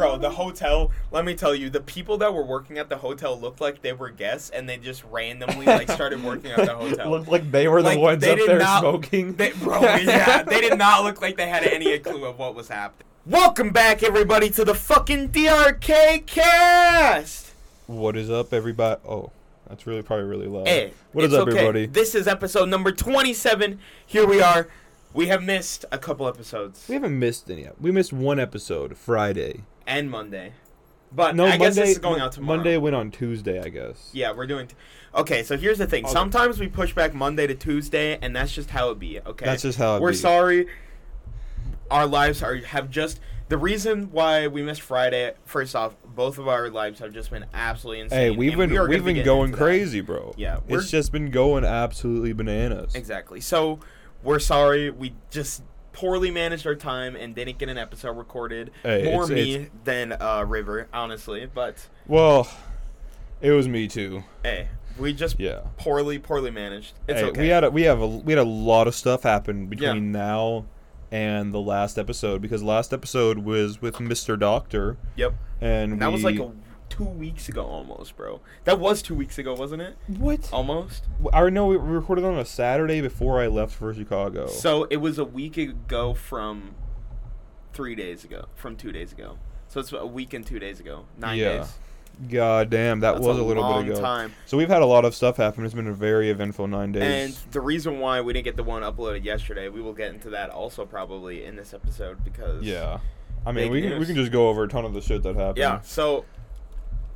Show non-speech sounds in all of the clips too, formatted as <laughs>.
Bro, the hotel, let me tell you, the people that were working at the hotel looked like they were guests and they just randomly like started working at the <laughs> hotel. Looked like they were the Like, ones up there not- smoking. They, bro, yeah, <laughs> they did not look like they had any clue of what was happening. Welcome back, everybody, to the fucking DRK cast. What is up, everybody? Oh, that's really probably really loud. Hey, what is up, okay. everybody? This is episode number 27. Here we are. We have missed a couple episodes We haven't missed any yet. We missed one episode Friday. And Monday, but No, I Monday. guess this is going out tomorrow. Monday went on Tuesday, I guess. Yeah, we're doing. T- okay, so here's the thing. Okay. Sometimes we push back Monday to Tuesday, and that's just how it be. Okay, That's just how it we're be. sorry. Our lives are have just the reason why we missed Friday. First off, both of our lives have just been absolutely insane. Hey, we've been we we've been going crazy, bro. Yeah, it's just been going absolutely bananas. Exactly. So we're sorry. We just poorly managed our time and didn't get an episode recorded. Hey, More it's- me it's- than uh, River, honestly. But Well, it was me too. hey, we just Yeah. poorly, poorly managed. It's hey, okay. we had a, we have a we had a lot of stuff happen between now and the last episode because last episode was with Mr. Doctor yep. and And that was like a, two weeks ago almost, bro. That was two weeks ago, wasn't it? what? Almost. I know we recorded on a Saturday before I left for Chicago. So it was a week ago from three days ago, from two days ago. So it's a week and two days ago. Nine Yeah. days. God damn, that That's was a, little long bit ago. time. So we've had a lot of stuff happen. It's been a very eventful nine days. And the reason why we didn't get the one uploaded yesterday, we will get into that also probably in this episode because yeah, I mean we can we can just go over a ton of the shit that happened. yeah. So,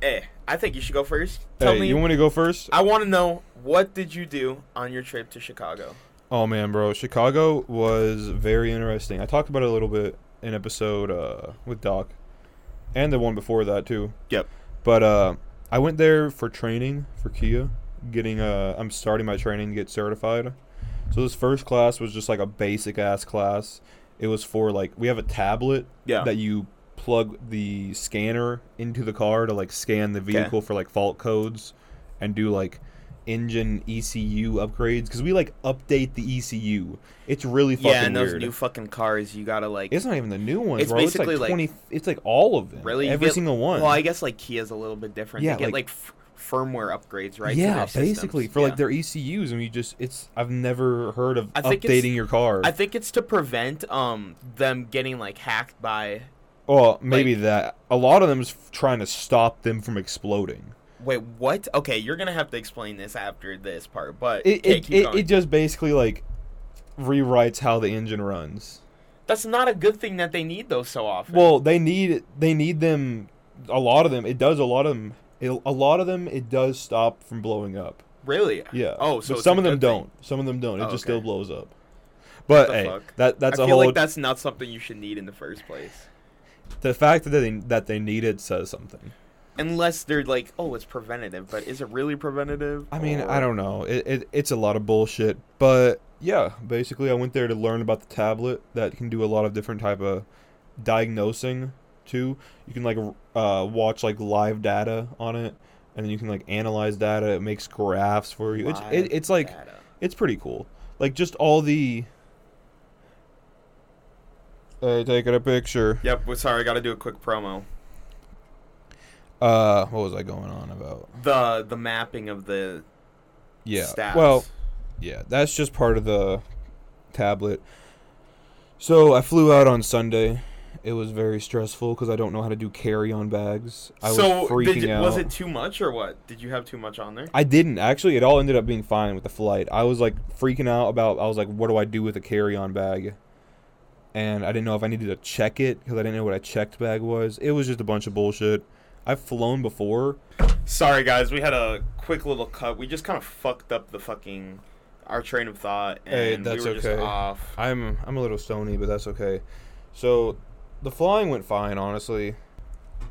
eh, I think you should go first. Tell Hey, me. you want me to go first? I want to know what did you do on your trip to Chicago? Oh man, bro, Chicago was very interesting. I talked about it a little bit in episode uh, with Doc, and the one before that too. Yep. But uh, I went there for training for Kia, getting uh, I'm starting my training to get certified. So this first class was just like a basic ass class. It was for like we have a tablet Yeah. that you plug the scanner into the car to like scan the vehicle for like fault codes and do like engine ECU upgrades because we like update the ECU. It's really fucking yeah, and those weird. new fucking cars, you gotta like. it's not even the new ones, It's bro. basically it's like like- twenty. It's like all of them. really every get- single one. Well, I guess like Kia's a little bit different. Yeah, they get like- like, f- firmware upgrades, right? yeah, basically for Yeah. like their ECUs, and you just it's. I've never heard of I think updating your car. I think it's to prevent um them getting like hacked by. Well, maybe that. A lot of them is trying to stop them from exploding. Wait, what? Okay, you're gonna have to explain this after this part, but It okay, it, it, it just basically like rewrites how the engine runs. That's not a good thing that they need those so often. Well, they need they need them. A lot of them. It does a lot of them. It, a lot of them. It does stop from blowing up. really? Yeah. Oh, so some of them thing. don't. Some of them don't. It Oh, just still blows up. But hey, fuck? that that's I a feel whole. like that's not something you should need in the first place, the fact that they that they need it says something. unless they're like, oh, it's preventative. But is it really preventative? I mean, Or- I don't know. It, it it's a lot of bullshit. But yeah, basically, I went there to learn about the tablet that can do a lot of different type of diagnosing too. You can like uh, watch like live data on it, and then you can like analyze data. It makes graphs for you. It's it, it's like data. it's pretty cool. Like just all the. Hey, taking a picture. Yep. Well, sorry, I got to do a quick promo. Uh, what was I going on about? The the mapping of the Yeah. stats. Well, yeah, that's just part of the tablet. So I flew out on Sunday. It was very stressful because I don't know how to do carry-on bags. I so was freaking did you, out. was it too much or what? Did you have too much on there? I didn't actually. It all ended up being fine with the flight. I was like freaking out about. I was like, what do I do with a carry-on bag? And I didn't know if I needed to check it because I didn't know what a checked bag was. It was just a bunch of bullshit. I've flown before. Sorry guys, we had a quick little cut. We just kind of fucked up the fucking our train of thought, and Hey, that's we were just okay. off. I'm I'm a little stony, but that's okay. So, the flying went fine, honestly.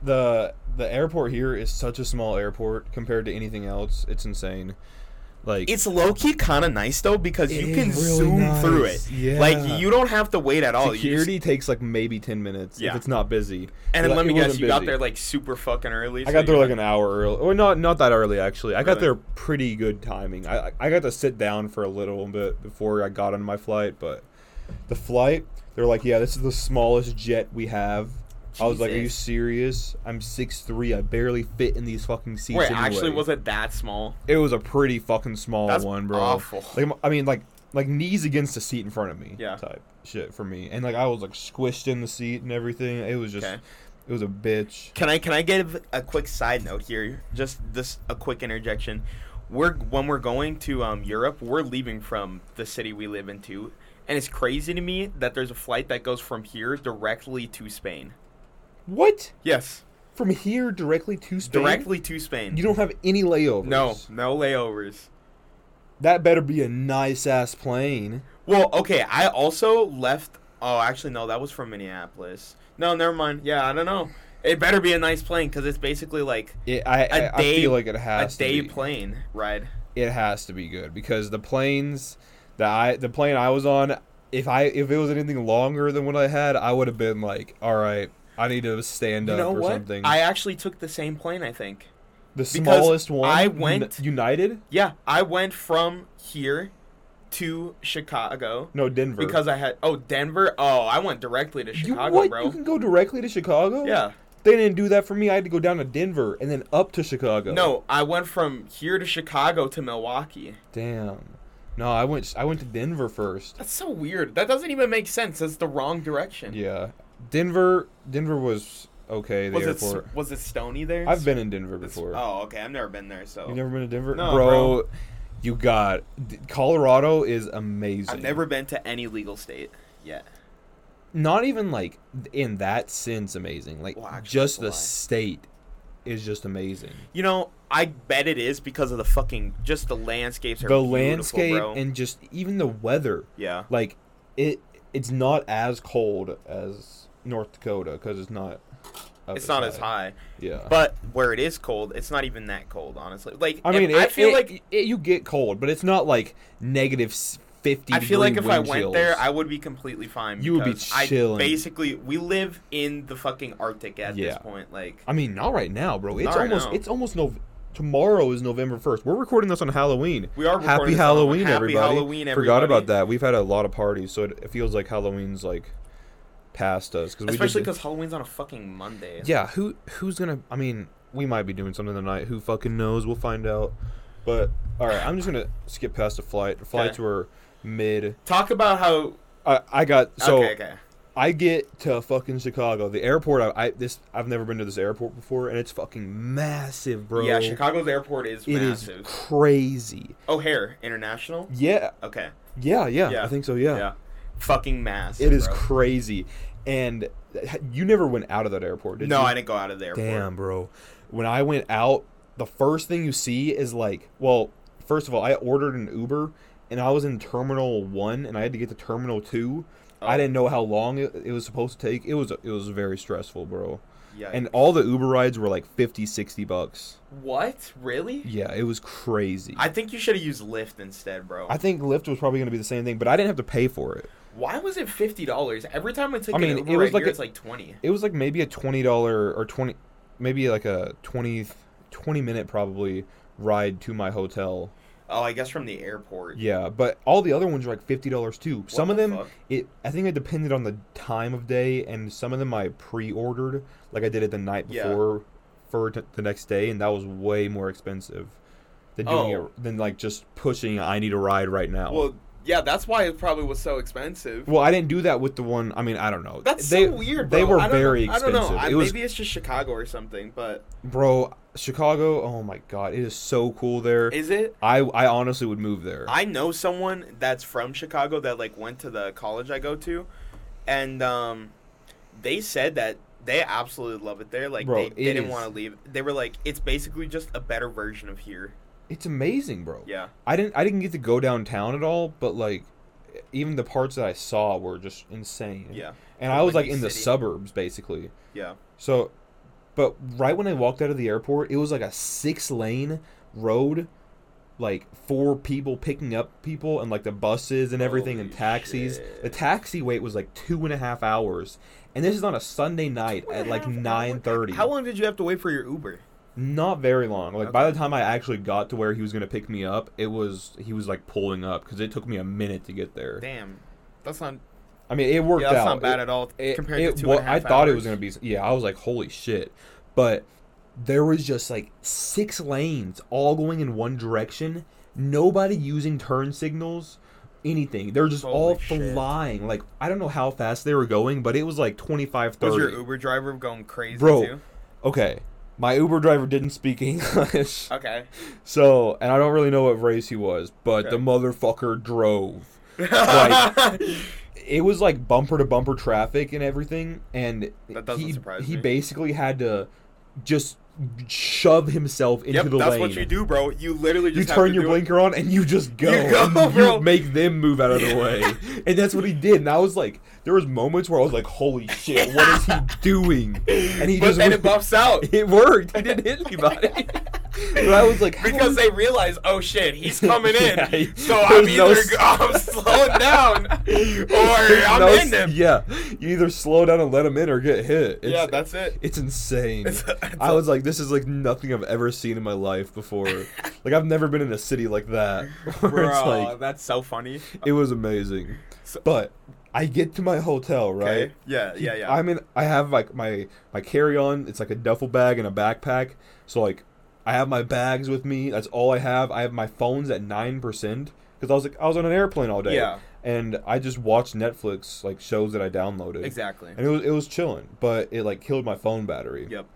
The the airport here is such a small airport compared to anything else. It's insane. Like It's low key kind of nice though because you can really zoom through it. Yeah. Like you don't have to wait at all. You just- security takes like maybe 10 minutes Yeah. if it's not busy. and then let me guess, wasn't you got there like super fucking early. I so got there like an hour early. Or not not that early actually. I got there pretty good timing. I I got to sit down for a little bit before I got on my flight, but the flight, they're like, "Yeah, this is the smallest jet we have I was like, "Are you serious? I'm 6'3". I barely fit in these fucking seats." Wait, anyway. actually, was it that small? It was a pretty fucking small That's one, bro. awful. Like, I mean, like, like knees against the seat in front of me. Yeah. Type shit for me, and like I was like squished in the seat and everything. It was just, Okay. it was a bitch. Can I can I give a quick side note here? Just this a quick interjection. We're when we're going to um, Europe, we're leaving from the city we live in too, and it's crazy to me that there's a flight that goes from here directly to Spain. What? Yes, From here directly to Spain? directly to Spain. You don't have any layovers. no, no layovers. That better be a nice ass plane. Well, okay. I also left. Oh, actually, no. That was from Minneapolis. No, never mind. Yeah, I don't know. It better be a nice plane because it's basically like It, I, A I, I day- feel like it has a day be. plane ride. It has to be good because the planes that I the plane I was on, if I if it was anything longer than what I had, I would have been like, all right, I need to stand You up know or what? something. I actually took the same plane. I think. the smallest one. I Uni- went- United. Yeah, I went from here to Chicago No, Denver. because I had oh Denver. Oh, I went directly to you Chicago, what? bro. You can go directly to Chicago. Yeah. They didn't do that for me. I had to go down to Denver and then up to Chicago. No, I went from here to Chicago to Milwaukee. Damn. No, I went. I went to Denver first. That's so weird. That doesn't even make sense. That's the wrong direction. Yeah, Denver. Denver was okay. The Was it airport. s- was it stony there? I've been in Denver It's- before. Oh, okay. I've never been there, so You never been to Denver, No, bro, bro. You got Colorado is amazing. I've never been to any legal state yet. Not even like in that sense amazing. Like Well, actually, just the state is just amazing. You know, I bet it is because of the fucking just the landscapes are The landscape bro. and just even the weather. yeah. Like it, it's not as cold as North Dakota because it's not. It's not as high, Yeah. but where it is cold, it's not even that cold, honestly. Like, I mean, and I feel it- like it- you get cold, but it's not like fifty. I feel like if I went there. I would be completely fine. You would be because I basically, we live in the fucking Arctic at Yeah. this point. Like, I mean, not right now, bro. It's Not right almost it's almost no. Tomorrow is November first. We're recording this on Halloween. We are Happy recording this on- Halloween, Happy everybody. Halloween, Forgot about that. We've had a lot of parties, so it, it feels like Halloween's like past us. Cause especially because Halloween's on a fucking Monday. yeah, who who's gonna? I mean, we might be doing something tonight. Who fucking knows? We'll find out. But all right, I'm just gonna skip past the flight. The flights Okay. were mid. Talk about how. I I got so. okay, okay. I get to fucking Chicago. The airport. I, I this I've never been to this airport before, and it's fucking massive, bro. Yeah, Chicago's airport is It is massive. crazy. O'Hare International. Yeah, Okay. yeah, yeah. Yeah. I think so. Yeah, Yeah. Fucking massive. it is bro. crazy. And you never went out of that airport, did no, you? No, I didn't go out of the airport. Damn, bro. When I went out, the first thing you see is like, well, first of all, I ordered an Uber, and I was in Terminal One, and I had to get to Terminal Two. I Oh. didn't know how long it, it was supposed to take. It was it was very stressful, bro. Yeah. And all the Uber rides were like 50, 60 bucks. what? Really? Yeah, it was crazy. I think you should have used Lyft instead, bro. I think Lyft was probably going to be the same thing, but I didn't have to pay for it. Why was it fifty dollars every time I took I mean, an it was right like here, a- it's like twenty. It was like maybe a twenty dollar or twenty, maybe like a 20, 20 minute probably ride to my hotel. Oh, I guess from the airport. Yeah, but all the other ones are like fifty dollars too. some of them, fuck? it I think it depended on the time of day, and some of them I pre-ordered, like I did it the night Yeah. before for t- the next day, and that was way more expensive than doing Oh. it than like just pushing. I need a ride right now. Well, yeah, that's why it probably was so expensive. Well, I didn't do that with the one. I mean, I don't know. That's they, so weird. Bro. They were very know, I don't know. I- it was, maybe it's just Chicago or something, but bro. Chicago. Oh my god, it is so cool there. is it? I I honestly would move there. I know someone that's from Chicago that like went to the college I go to, and um, they said that they absolutely love it there. Like Bro, they, they didn't want to leave. They were like, it's basically just a better version of here. It's amazing, bro. Yeah. I didn't I didn't get to go downtown at all, but like even the parts that I saw were just insane. Yeah. And I was like Windy in the suburbs basically. Yeah. So but right when I walked out of the airport, it was like a six lane road like four people picking up people and like the buses and everything and taxis. shit. The taxi wait was like two and a half hours. And this is on a Sunday night at like nine thirty. How long did you have to wait for your Uber? Not very long. Like by the time I actually got to where he was gonna pick me up, it was he was like pulling up because it took me a minute to get there. Damn, that's not I mean, it worked Yeah, that's out. not bad It- at all it, compared it to two wa- and a half I thought it was gonna be. Yeah, I was like, holy shit! But there was just like six lanes all going in one direction. Nobody using turn signals, anything. They're just all shit. flying. Like I don't know how fast they were going, but it was like 25, 30. Was your Uber driver going crazy Bro. too? okay, my Uber driver didn't speak English, <laughs> Okay. so and I don't really know what race he was, but the motherfucker drove. <laughs> Like, it was like bumper to bumper traffic and everything and That doesn't he, he me. basically had to just shove himself into yep, the that's lane what you do, bro. You literally you just have turn to your do it. blinker on and you just go, You go, bro. you make them move out of the <laughs> way and that's what he did and i was like there was moments where i was like holy shit what is he <laughs> doing and he But just then it buffs out. <laughs> it worked he didn't hit anybody but i was like Because they realize, oh shit, he's coming in. Yeah, so I'm there's no either s- I'm slowing down or I'm no in them. Yeah, you either slow down and let him in or get hit. It's, Yeah, that's it. It's insane. It's it's I was like, this is like nothing I've ever seen in my life before. like I've never been in a city like that. <laughs> Bro, it's like that's so funny. it was amazing. So- But I get to my hotel, right? Okay. Yeah, yeah, yeah. I'm in. I have like my my carry on. It's like a duffel bag and a backpack. So like, I have my bags with me. That's all I have. I have my phones at nine percent because I was like I was on an airplane all day. Yeah. And I just watched Netflix like shows that I downloaded. exactly. And it was it was chilling, but it like killed my phone battery. Yep.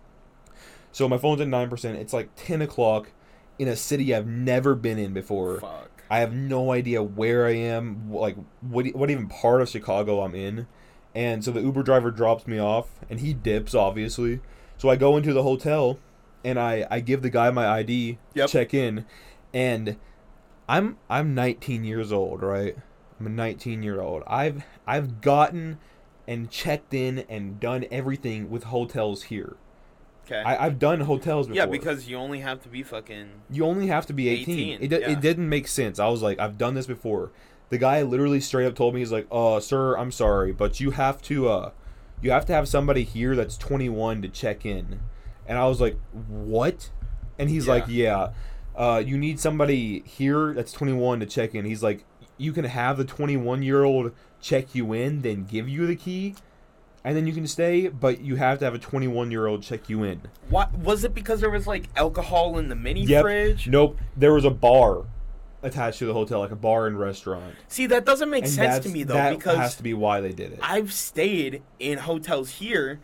So my phone's at nine percent. It's like ten o'clock in a city I've never been in before. Fuck. I have no idea where I am, like what what even part of Chicago I'm in. And so the Uber driver drops me off and he dips obviously. So I go into the hotel and I I give the guy my ID, Yep. check in, and I'm I'm 19 years old, right? I'm a 19 year old. I've I've gotten and checked in and done everything with hotels here. Okay. I, I've done hotels before. yeah, because you only have to be fucking. You only have to be 18. 18, it, yeah. it didn't make sense. I was like, I've done this before. The guy literally straight up told me, he's like, uh, sir, I'm sorry, but you have to, uh, you have to have somebody here that's 21 to check in. And I was like, what? And he's like, yeah, uh, you need somebody here that's 21 to check in. He's like, you can have the 21 year old check you in, then give you the key, and then you can stay, but you have to have a 21 year old check you in. What was it? Because there was like alcohol in the mini Yep. fridge. Nope. There was a bar attached to the hotel, like a bar and restaurant. See, that doesn't make And sense to me though, that because has to be why they did it. I've stayed in hotels here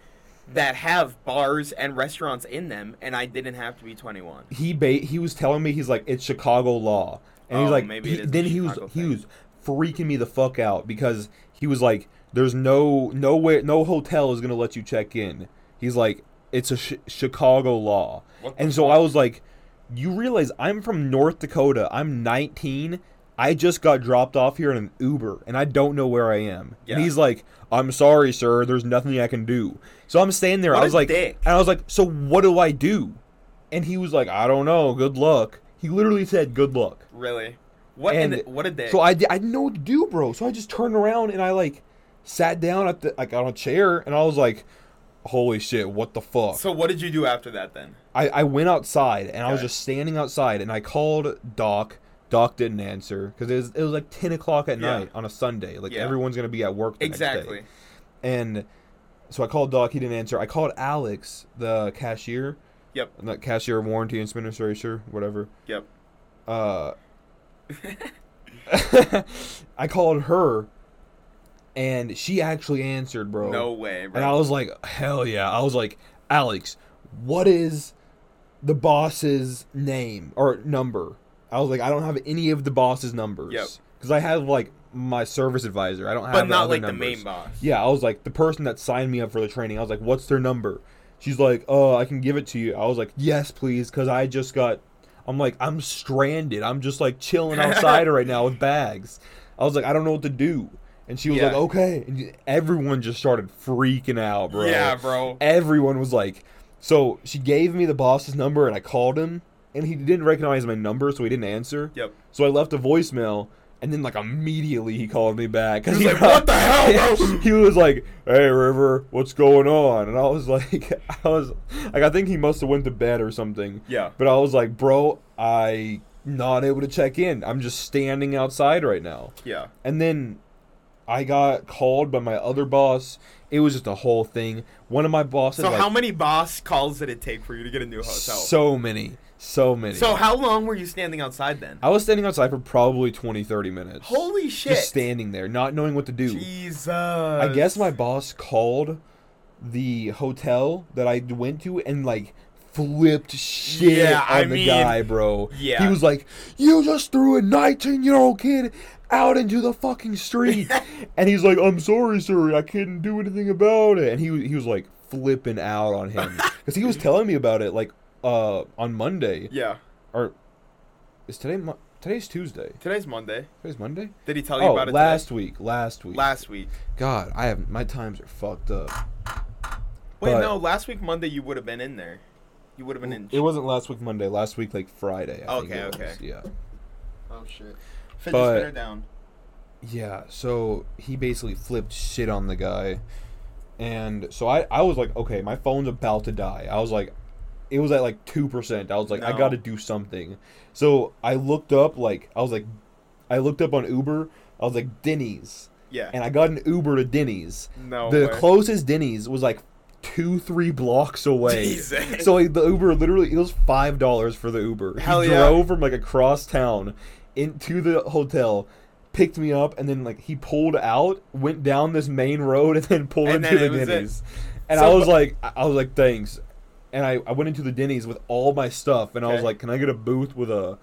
that have bars and restaurants in them, and I didn't have to be 21. he ba- he was telling me he's like it's Chicago law, and he's Oh, like maybe he- it is a then he was Chicago he was freaking me the fuck out because he was like there's no nowhere no hotel is gonna let you check in. He's like it's a sh- Chicago law, and so fuck? I was like, you realize I'm from North Dakota. I'm 19. I just got dropped off here in an Uber, and I don't know where I am. Yeah. And he's like, "I'm sorry, sir. There's nothing I can do." So I'm standing there. What I was like, dick. and I was like, "So what do I do?" And he was like, "I don't know. Good luck." He literally said, "Good luck." Really? What? And in the, what a day. So I, I didn't know what to do, bro. So I just turned around and I like sat down at the like on a chair, and I was like, "Holy shit, what the fuck?" So what did you do after that then? I, I went outside and I was Okay. just standing outside and I called Doc. Doc didn't answer because it was, it was like 10 o'clock at Yeah. night on a Sunday. Like Yeah. everyone's going to be at work the next day. Exactly. And so I called Doc. He didn't answer. I called Alex, the cashier. Yep. Not cashier, warranty and administrator, whatever. Yep. Uh, <laughs> <laughs> I called her and she actually answered, bro. No way, bro. And I was like, hell yeah. I was like, Alex, what is the boss's name or number? I was like, I don't have any of the boss's numbers. Yep. Because I have like my service advisor. I don't have but the not like numbers. the main boss. Yeah, I was like, the person that signed me up for the training, I was like, what's their number? She's like, oh, I can give it to you. I was like, yes, please, because I just got, I'm like, I'm stranded. I'm just like chilling <laughs> outside right now with bags. I was like, I don't know what to do. And she was Yeah. like, okay. And everyone just started freaking out, bro. Yeah, bro. Everyone was like, so she gave me the boss's number and I called him and he didn't recognize my number, so he didn't answer. Yep. So I left a voicemail, and then like immediately he called me back. He was he <laughs> like, "What the hell, bro?" <laughs> he was like, "Hey, River, what's going on?" And I was <laughs> like, I was like, I think he must have went to bed or something. Yeah. But I was like, "Bro, I not able to check in. I'm just standing outside right now." Yeah. And then I got called by my other boss. It was just a whole thing. One of my bosses. So like, how many boss calls did it take for you to get a new hotel? So, many. So many, so how long were you standing outside then? I was standing outside for probably 20, 30 minutes. Holy shit! Just standing there, not knowing what to do. Jesus. I guess my boss called the hotel that I went to and like flipped shit Yeah, on I the mean, guy, bro. yeah. He was like, "You just threw a 19-year-old kid out into the fucking street." <laughs> and he's like, "I'm sorry, sir. I couldn't do anything about it." And he he was like flipping out on him <laughs> cuz he was telling me about it like uh on Monday Yeah. or is today Mo- today's Tuesday. Today's Monday. Today's Monday? Did he tell you Oh, about it last week. Last week. Last week. God, I have my times are fucked up. Wait, But- no. Last week Monday you would have been in there. You would have been in. It wasn't last week Monday. Last week like Friday. I think Okay, was. okay. Yeah. Oh shit. But- down. Yeah. So he basically flipped shit on the guy, and so I I was like, okay, my phone's about to die. I was like, it was at like two percent. I was like, I got to do something. So I looked up like I was like, I looked up on Uber. I was like Denny's, Yeah. and I got an Uber to Denny's. no. the way. closest Denny's was like two, three blocks away. <laughs> Jesus. So like, the Uber literally it was five dollars for the Uber. Hell he yeah. drove from like across town into the hotel, picked me up, and then like he pulled out, went down this main road, <laughs> and then pulled And into then the it was it. Denny's. And So- I was like, I was like, thanks. And I, I went into the Denny's with all my stuff, and I was like, can I get a booth with a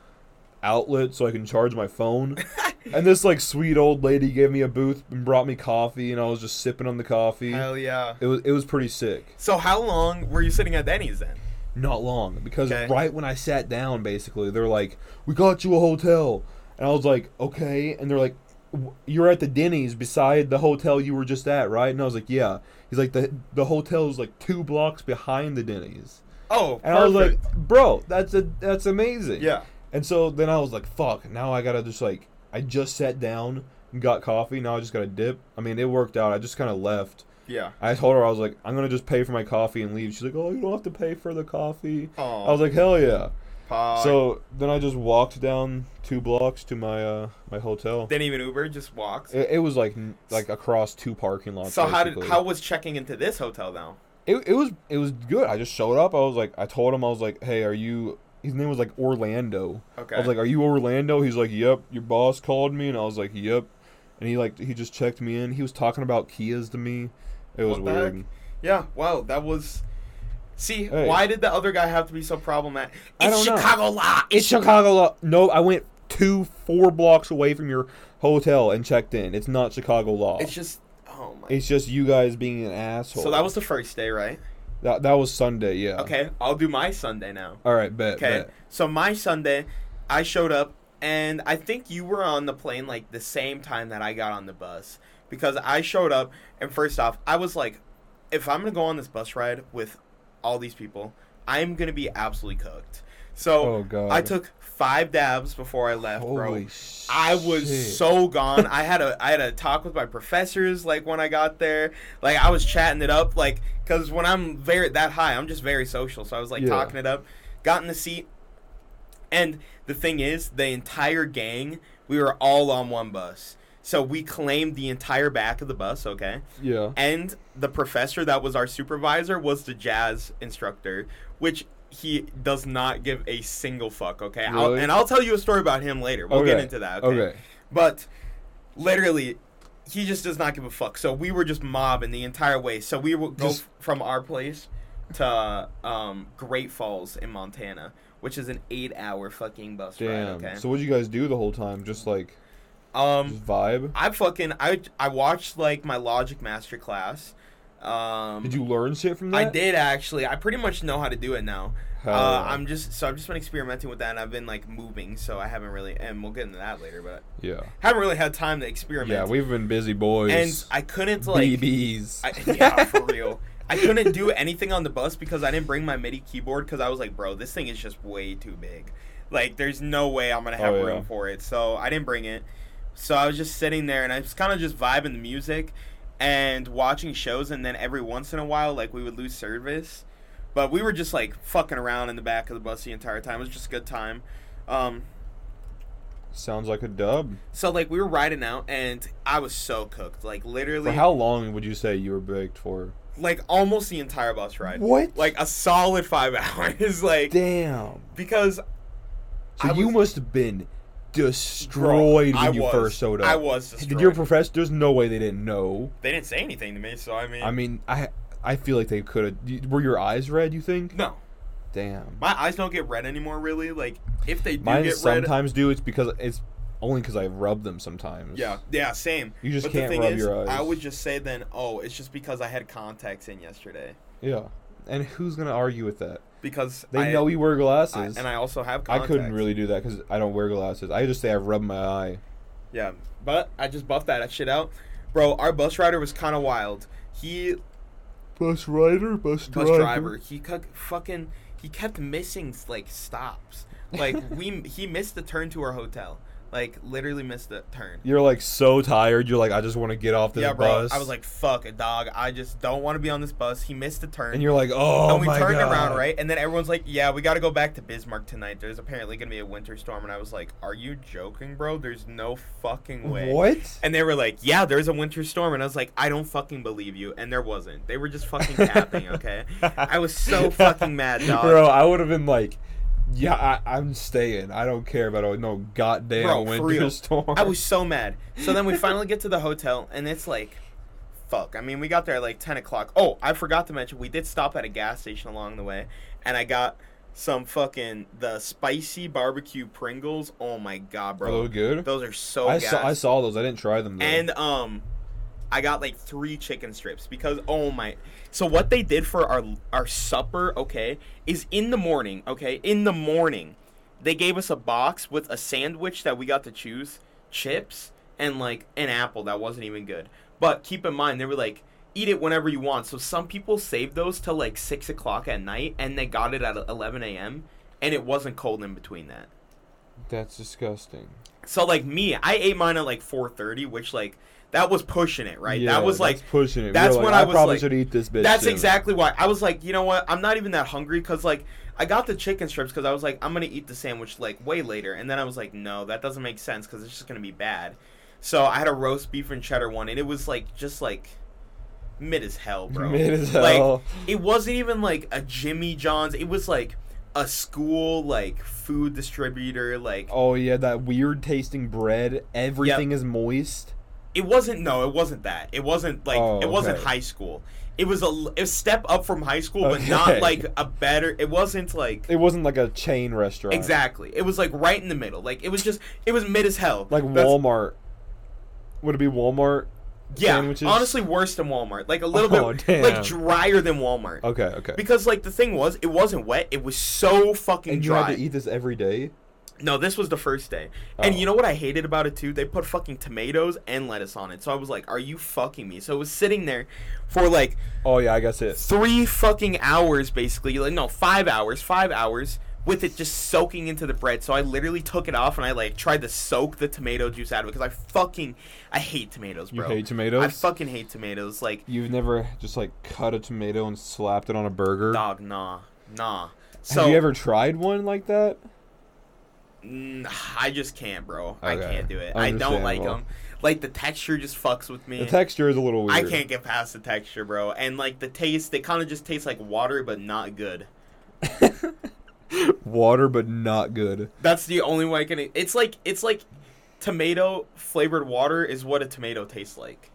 outlet so I can charge my phone? <laughs> and this like sweet old lady gave me a booth and brought me coffee, and I was just sipping on the coffee. Hell yeah. It was it was pretty sick. So how long were you sitting at Denny's then? Not long because Okay. right when I sat down, basically they're like, "We got you a hotel," and I was like, "Okay," and they're like, "W- "You're at the Denny's beside the hotel you were just at, right?" And I was like, "Yeah." He's like, "the The hotel is like two blocks behind the Denny's," Oh, and I was like, "Bro, that's a that's amazing." yeah. And so then I was like, "Fuck!" Now I gotta just like, I just sat down and got coffee. Now I just gotta dip. I mean, it worked out. I just kind of left. Yeah. I told her I was like, I'm gonna just pay for my coffee and leave. She's like, Oh, you don't have to pay for the coffee. Oh. I was like, Hell yeah. So then I just walked down two blocks to my uh my hotel. didn't even Uber, just walked. It, it was like like across two parking lots. So how did how was checking into this hotel now? it, it was it was good. I just showed up. I was like, I told him I was like, Hey, are you? His name was like Orlando. Okay. I was like, Are you Orlando? He's like, Yep. Your boss called me, and I was like, Yep. And he like he just checked me in. He was talking about Kias to me. It was weird. yeah. Wow, that was. See, Hey. why did the other guy have to be so problematic? It's know. Chicago law. It's Chicago. law. No, I went two, four blocks away from your hotel and checked in. It's not Chicago law. It's just. Oh my. It's just you guys being an asshole. So that was the first day, right? that. That was Sunday. Yeah. Okay, I'll do my Sunday now. All right. Bet. Okay, Bet. so my Sunday, I showed up, and I think you were on the plane like the same time that I got on the bus because I showed up, and first off, I was like, if I'm gonna go on this bus ride with all these people, I'm gonna be absolutely cooked. So Oh. I took five dabs before I left, bro. Holy I was so gone. I had a I had a talk with my professors like when I got there. Like I was chatting it up like cuz when I'm very that high, I'm just very social. So I was like Yeah. talking it up. Got in the seat. And the thing is, the entire gang, we were all on one bus. So we claimed the entire back of the bus, okay? Yeah. And the professor that was our supervisor was the jazz instructor, which he does not give a single fuck, okay? I'll, Really? and I'll tell you a story about him later. We'll get into that, okay? Okay. But literally, he just does not give a fuck. So we were just mobbing the entire way. So we would go Just- from our place to um, Great Falls in Montana, which is an eight-hour fucking bus Damn. ride, okay? So what did you guys do the whole time? Just like um, just vibe. I fucking I I watched like my Logic Master class. Um, Did you learn shit from that? I did actually. I pretty much know how to do it now. Uh, yeah. I'm just so I've just been experimenting with that, and I've been like moving, so I haven't really, and we'll get into that later, but Yeah. haven't really had time to experiment. Yeah. We've been busy boys. and I couldn't like, BBs. I, yeah, for <laughs> real. I couldn't do anything on the bus because I didn't bring my MIDI keyboard because I was like, bro, this thing is just way too big. Like, there's no way I'm gonna have Oh, yeah. room for it. So I didn't bring it. So I was just sitting there and I was kind of just vibing the music and watching shows. And then every once in a while, like we would lose service, but we were just like fucking around in the back of the bus the entire time. It was just a good time. Um, Sounds like a dub. So like we were riding out, and I was so cooked. Like literally, For how long would you say you were baked for? like almost the entire bus ride. What? Like a solid five <laughs> hours. like Damn. because So I you was- must have been destroyed I when you was- first showed up. I was destroyed. Did your professor? There's no way they didn't know. they didn't say anything to me, so I mean, I mean, I I feel like they could have. Were your eyes red? You think? no, Damn. my eyes don't get red anymore. Really, like if they do Mine get red, sometimes do. It's because it's only because I rub them sometimes. yeah, yeah, same. You just but can't the thing rub is, your eyes. I would just say then, oh, it's just because I had contacts in yesterday. Yeah. And who's gonna argue with that? Because They I, know you wear I- glasses. and I also have I couldn't really do that because I don't wear glasses. I just say I rub my eye. Yeah, but I just buffed that shit out, bro. Our bus rider was kind of wild. He Bus rider, bus, bus driver. He cu- fucking he kept missing like stops. Like we <laughs> he missed the turn to our hotel. Like literally missed the turn. You're like so tired. You're like, I just want to get off this yeah, bro. bus. I was like, fuck it, dog. I just don't want to be on this bus. He missed the turn. and you're like, oh and we my turned god. around, right? And then everyone's like, "Yeah, we got to go back to Bismarck tonight. There's apparently gonna be a winter storm." And I was like, "Are you joking, bro? There's no fucking way." What? And they were like, "Yeah, there's a winter storm," and I was like, "I don't fucking believe you." And there wasn't. They were just fucking <laughs> capping. Okay, I was so <laughs> fucking mad, dog. Bro, I would have been like, yeah, I, I'm staying. I don't care about no goddamn Bro, winter <laughs> storm. I was so mad. So then we finally get to the hotel, and it's like, fuck. I mean, we got there at like 10 o'clock. Oh, I forgot to mention, we did stop at a gas station along the way, and I got some fucking the spicy barbecue Pringles. Oh my god, bro. those good? Those are so I gas. saw, I saw those. I didn't try them though. And um, I got like three chicken strips because oh my. So what they did for our our supper, okay, is in the morning, okay, in the morning, they gave us a box with a sandwich that we got to choose, chips, and like an apple that wasn't even good. But keep in mind, they were like. Eat it whenever you want. So some people saved those till like six o'clock at night, and they got it at eleven a.m. and it wasn't cold in between that. That's disgusting. So like me, I ate mine at like 4:30, which like that was pushing it, right? Yeah, that was like that's pushing it. that's when like, I was probably like- should eat this bitch. that's soon." exactly why I was like, you know what? I'm not even that hungry because like I got the chicken strips because I was like, I'm gonna eat the sandwich like way later, and then I was like, no, that doesn't make sense because it's just gonna be bad. So I had a roast beef and cheddar one, and it was like just like mid as hell, bro. <laughs> Mid as hell. Like it wasn't even like a Jimmy John's. It was like a school like food distributor like Oh yeah, that weird tasting bread. Everything is moist. It wasn't. No, it wasn't that. It wasn't like Oh, it wasn't okay. high school. It was a, a step up from high school, but Okay. not like a better. It wasn't like It wasn't like a chain restaurant. exactly. It was like right in the middle. Like it was just. It was mid as hell. Like That's- Walmart. Would it be Walmart? Yeah, sandwiches? honestly, worse than Walmart. Like a little Oh, <laughs> bit damn. like drier than Walmart. Okay, okay. Because like the thing was, it wasn't wet. It was so fucking and you dry. had to eat this every day. No, this was the first day. And Oh. you know what I hated about it too? They put fucking tomatoes and lettuce on it. So I was like, "Are you fucking me?" So it was sitting there for like Oh yeah, I guess it. three fucking hours basically like no five hours five hours with it just soaking into the bread so i literally took it off and i like tried to soak the tomato juice out of it because i fucking i hate tomatoes bro. You hate tomatoes. i fucking hate tomatoes like You've never just like cut a tomato and slapped it on a burger. dog nah nah so Have you ever tried one like that? I just can't bro i can't do it i don't like them like the texture just fucks with me The texture is a little weird. i can't get past the texture bro and like the taste they kind of just taste like water but not good <laughs> Water, but not good. That's the only way I can. It's like it's like tomato flavored water is what a tomato tastes like.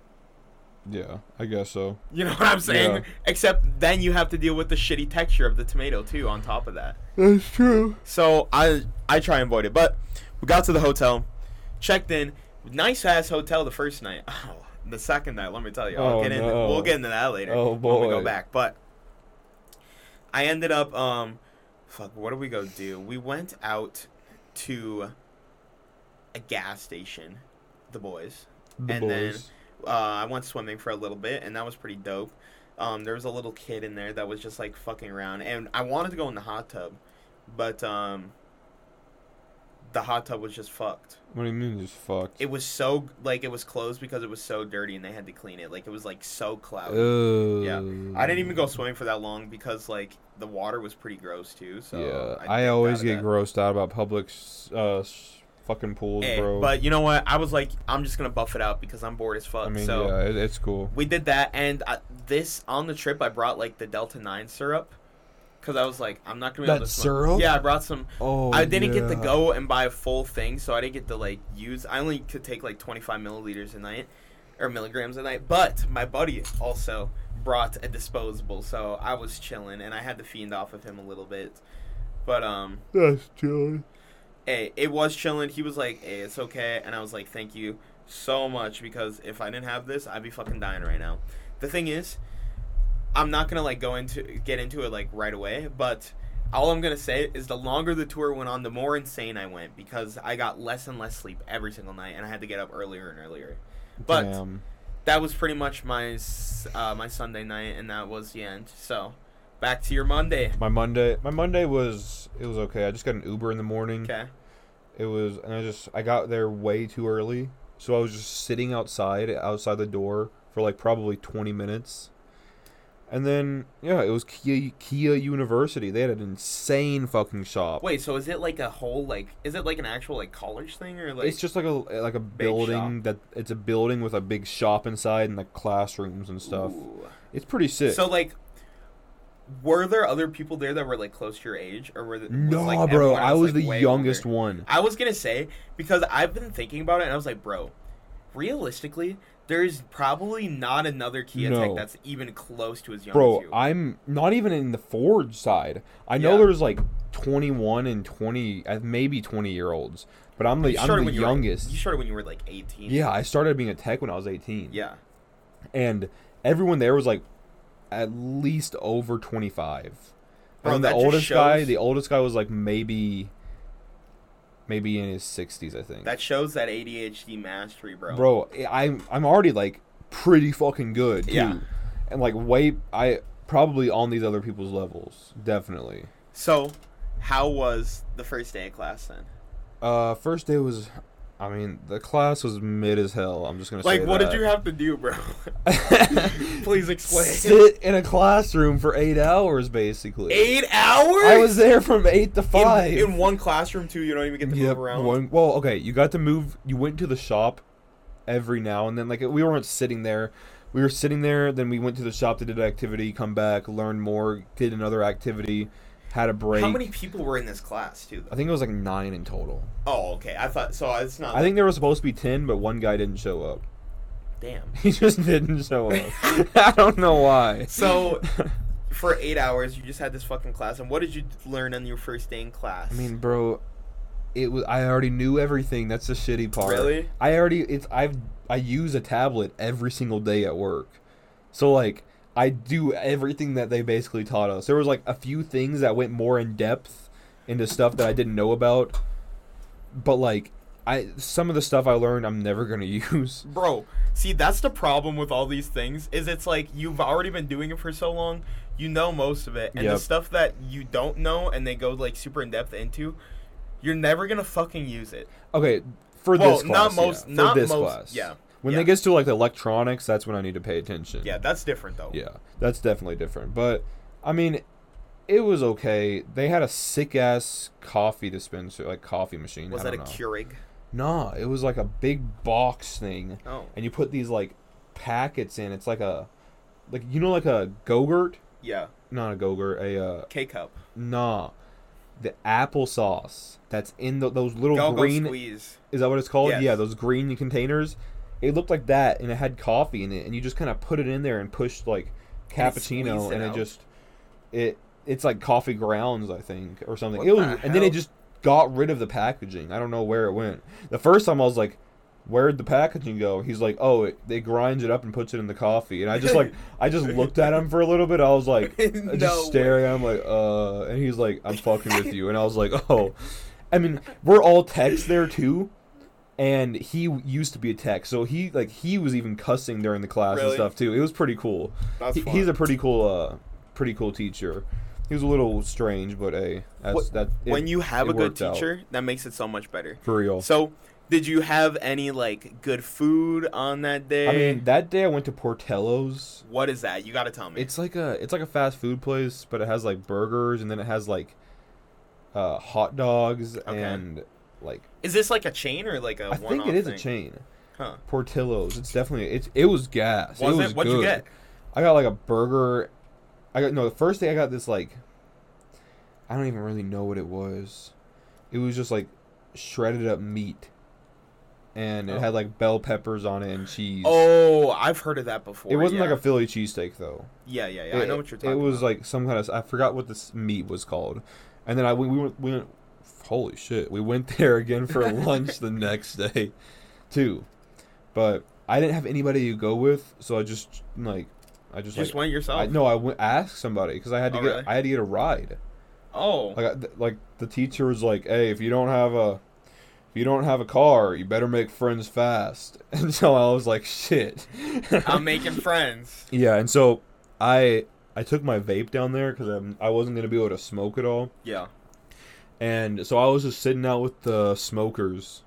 Yeah, I guess so. You know what I'm saying? Yeah. Except then you have to deal with the shitty texture of the tomato too. On top of that, That's true. so I I try and avoid it. But we got to the hotel, checked in, nice ass hotel the first night. <laughs> Oh, the second night, let me tell you, I'll Oh, get into no. we'll get into that later. Oh, boy. when we go back. But I ended up um, fuck, what did we go do? We went out to a gas station, the boys. The And then- boys. Uh, I went swimming for a little bit, and that was pretty dope. Um, there was a little kid in there that was just like fucking around, and I wanted to go in the hot tub, but um, the hot tub was just fucked. what do you mean, just fucked? It was so like it was closed because it was so dirty, and they had to clean it. Like it was like so cloudy. Ugh. Yeah, I didn't even go swimming for that long because like the water was pretty gross too. So yeah, I I, always get that. grossed out about public uh, fucking pools, Hey, bro. but you know what? I was like, I'm just gonna buff it out because I'm bored as fuck. I mean, so yeah, it, it's cool. we did that, and I, this on the trip, I brought like the Delta Nine syrup because I was like, I'm not gonna be able That to smoke. syrup? Yeah, I brought some. Oh, I didn't get to yeah. go and buy a full thing, so I didn't get to like use. I only could take like 25 milliliters a night, or milligrams a night. But my buddy also brought a disposable, so I was chilling, and I had to fiend off of him a little bit. But um, That's chilling. Hey, it was chilling. He was like, "Hey, it's okay," and I was like, "Thank you so much," because if I didn't have this, I'd be fucking dying right now. The thing is, I'm not gonna like go into get into it like right away, but all I'm gonna say is the longer the tour went on, the more insane I went because I got less and less sleep every single night, and I had to get up earlier and earlier. But Damn. that was pretty much my uh, my Sunday night, and that was the end. So back to your Monday. My Monday, my Monday was it was okay. I just got an Uber in the morning. Okay. It was, and I just I got there way too early, so I was just sitting outside outside the door for like probably twenty minutes, and then yeah, it was Kia Kia University. They had an insane fucking shop. Wait, so is it like a whole like is it like an actual like college thing or like it's just like a like a building that it's a building with a big shop inside and like classrooms and stuff. Ooh. It's pretty sick. So like, were there other people there that were like close to your age, or were the, was, no, like, bro, I was like, the youngest older? one. I was gonna say because I've been thinking about it, and I was like, bro, realistically, there's probably not another Kia No. Tech that's even close to as young Bro, as you. I'm not even in the Ford side. I know Yeah. there's like 21 and 20, uh, maybe 20 year olds, but I'm the You I'm the you were- youngest. you started when you were like 18. yeah, I started being a tech when I was 18. Yeah. and everyone there was like at least over 25. Bro, and the oldest guy, the oldest guy was like maybe, maybe in his 60s, I think. That shows that ADHD mastery, bro. bro i'm i'm already like pretty fucking good too Yeah. and like way i probably on these other people's levels definitely So, how was the first day of class then? uh first day was i mean the class was mid as hell i'm just gonna Like, say what that. did you have to do, bro? <laughs> Please explain. sit in a classroom for eight hours basically Eight hours? i was there from eight to five In, one classroom too. You don't even get to Yep, move around. one- well, okay, you got to move. You went to the shop every now and then. Like we weren't sitting there. We were sitting there. Then we went to the shop to do an activity. Come back, learn more, did another activity, had a break. How many people were in this class too? Though? I think it was like nine in total. Oh, okay. I thought so. It's not. I think there was supposed to be ten, but one guy didn't show up. Damn. <laughs> He just didn't show up. <laughs> I don't know why. So, <laughs> for eight hours, you just had this fucking class. And what did you learn on your first day in class? I mean, bro, it was. I already knew everything. That's the shitty part. Really? I already. It's. I've. I use a tablet every single day at work, so like I do everything that they basically taught us. There was like a few things that went more in depth into stuff that I didn't know about, but like I some of the stuff I learned I'm never gonna <laughs> use. bro, see, that's the problem with all these things. Is it's like you've already been doing it for so long, you know most of it, and the stuff that you don't know and they go like super in depth into, you're never gonna fucking use it. Okay, for Well, this class, not most- yeah, not this most- class, yeah. When Yeah. it gets to like the electronics, that's when I need to pay attention. Yeah, that's different though. Yeah, that's definitely different. But I mean, it was okay. They had a sick ass coffee dispenser, like coffee machine. Was that a know. Keurig? Nah, it was like a big box thing, Oh, and you put these like packets in. It's like a, like you know, like a Gogurt. yeah. Not a Gogurt. A uh, K cup. nah, the applesauce that's in the, those little Go go green. squeeze. Is that what it's called? Yes. Yeah, those green containers. It looked like that, and it had coffee in it, and you just kind of put it in there and pushed like cappuccino, squeezed it and it just it it's like coffee grounds, I think, or something. What it was, the and then it just got rid of the packaging. I don't know where it went. The first time I was like. Where'd the packaging go? He's like, oh, it, they grinds it up and puts it in the coffee, and I just like, <laughs> I just looked at him for a little bit. I was like, <laughs> No just staring at him like, uh, and he's like, I'm fucking with <laughs> you, and I was like, oh, I mean, we're all techs there too, and he used to be a tech, so he like he was even cussing during the class and stuff too. It was pretty cool. He- he's a pretty cool, uh, pretty cool teacher. He was a little strange, but hey, that's What- that. it- when you have a good worked out. teacher, that makes it so much better. for real. So, did you have any like good food on that day? I mean, that day I went to Portillo's. what is that? You got to tell me. It's like a it's like a fast food place, but it has like burgers and then it has like uh, hot dogs Okay. and like Is this like a chain or like a I think it is a chain. Huh. Portillo's. It's definitely it's it was gas. Was it it? What'd good. you get? I got like a burger. I got no. The first thing I got this like. I don't even really know what it was. It was just like shredded up meat, and it Oh. had like bell peppers on it and cheese. Oh, I've heard of that before. it wasn't yeah. like a Philly cheesesteak though. Yeah, yeah, yeah. I know what you're talking It was about. like some kind of I forgot what this meat was called, and then I we, we went we went. Holy shit! We went <laughs> there again for lunch the <laughs> next day, too, but I didn't have anybody to go with, so I just like I just just like went yourself. I no I went asked somebody because I had to Oh, get really? I had to get a ride. Oh, Like I, th- like the teacher was like, hey, if you don't have a if you don't have a car, you better make friends fast. <laughs> And so I was like, shit. I'm making friends. Yeah, and so I I took my vape down there because I wasn't gonna be able to smoke at all, Yeah. And so I was just sitting out with the smokers,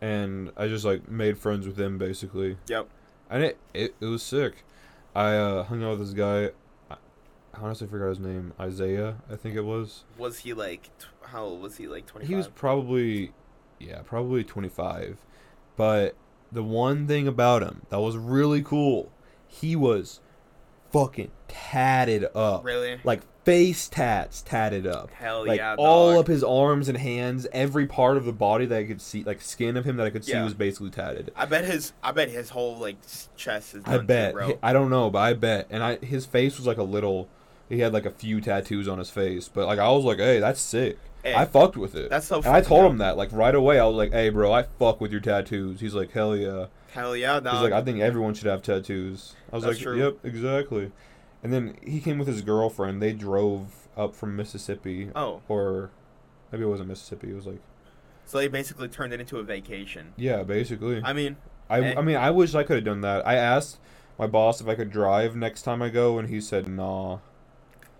and I just like made friends with them basically, Yep. and it it, it was sick. I uh, hung out with this guy. I honestly forgot his name. Isaiah, I think it was. Was he like? How old was he? Like twenty. He was probably, yeah, probably twenty five, but the one thing about him that was really cool, he was fucking tatted up. really. like face tats tatted up Hell like yeah, all dog. up his arms and hands every part of the body that i could see like skin of him that i could see Yeah. was basically tatted I bet his. I bet his whole like chest is. i too, bet bro. i don't know but i bet and i his face was like a little he had like a few tattoos on his face but like i was like hey that's sick Hey, i fucked with it that's so. and i told him that like right away i was like hey bro i fuck with your tattoos he's like hell yeah Hell yeah, dog. He's like, I think everyone should have tattoos. I was That's like, true. yep, exactly. And then he came with his girlfriend. They drove up from Mississippi, oh, or maybe it wasn't Mississippi. It was like, so they basically turned it into a vacation. yeah, basically. I mean, I, eh. I mean, I wish I could have done that. I asked my boss if I could drive next time I go, and he said, nah.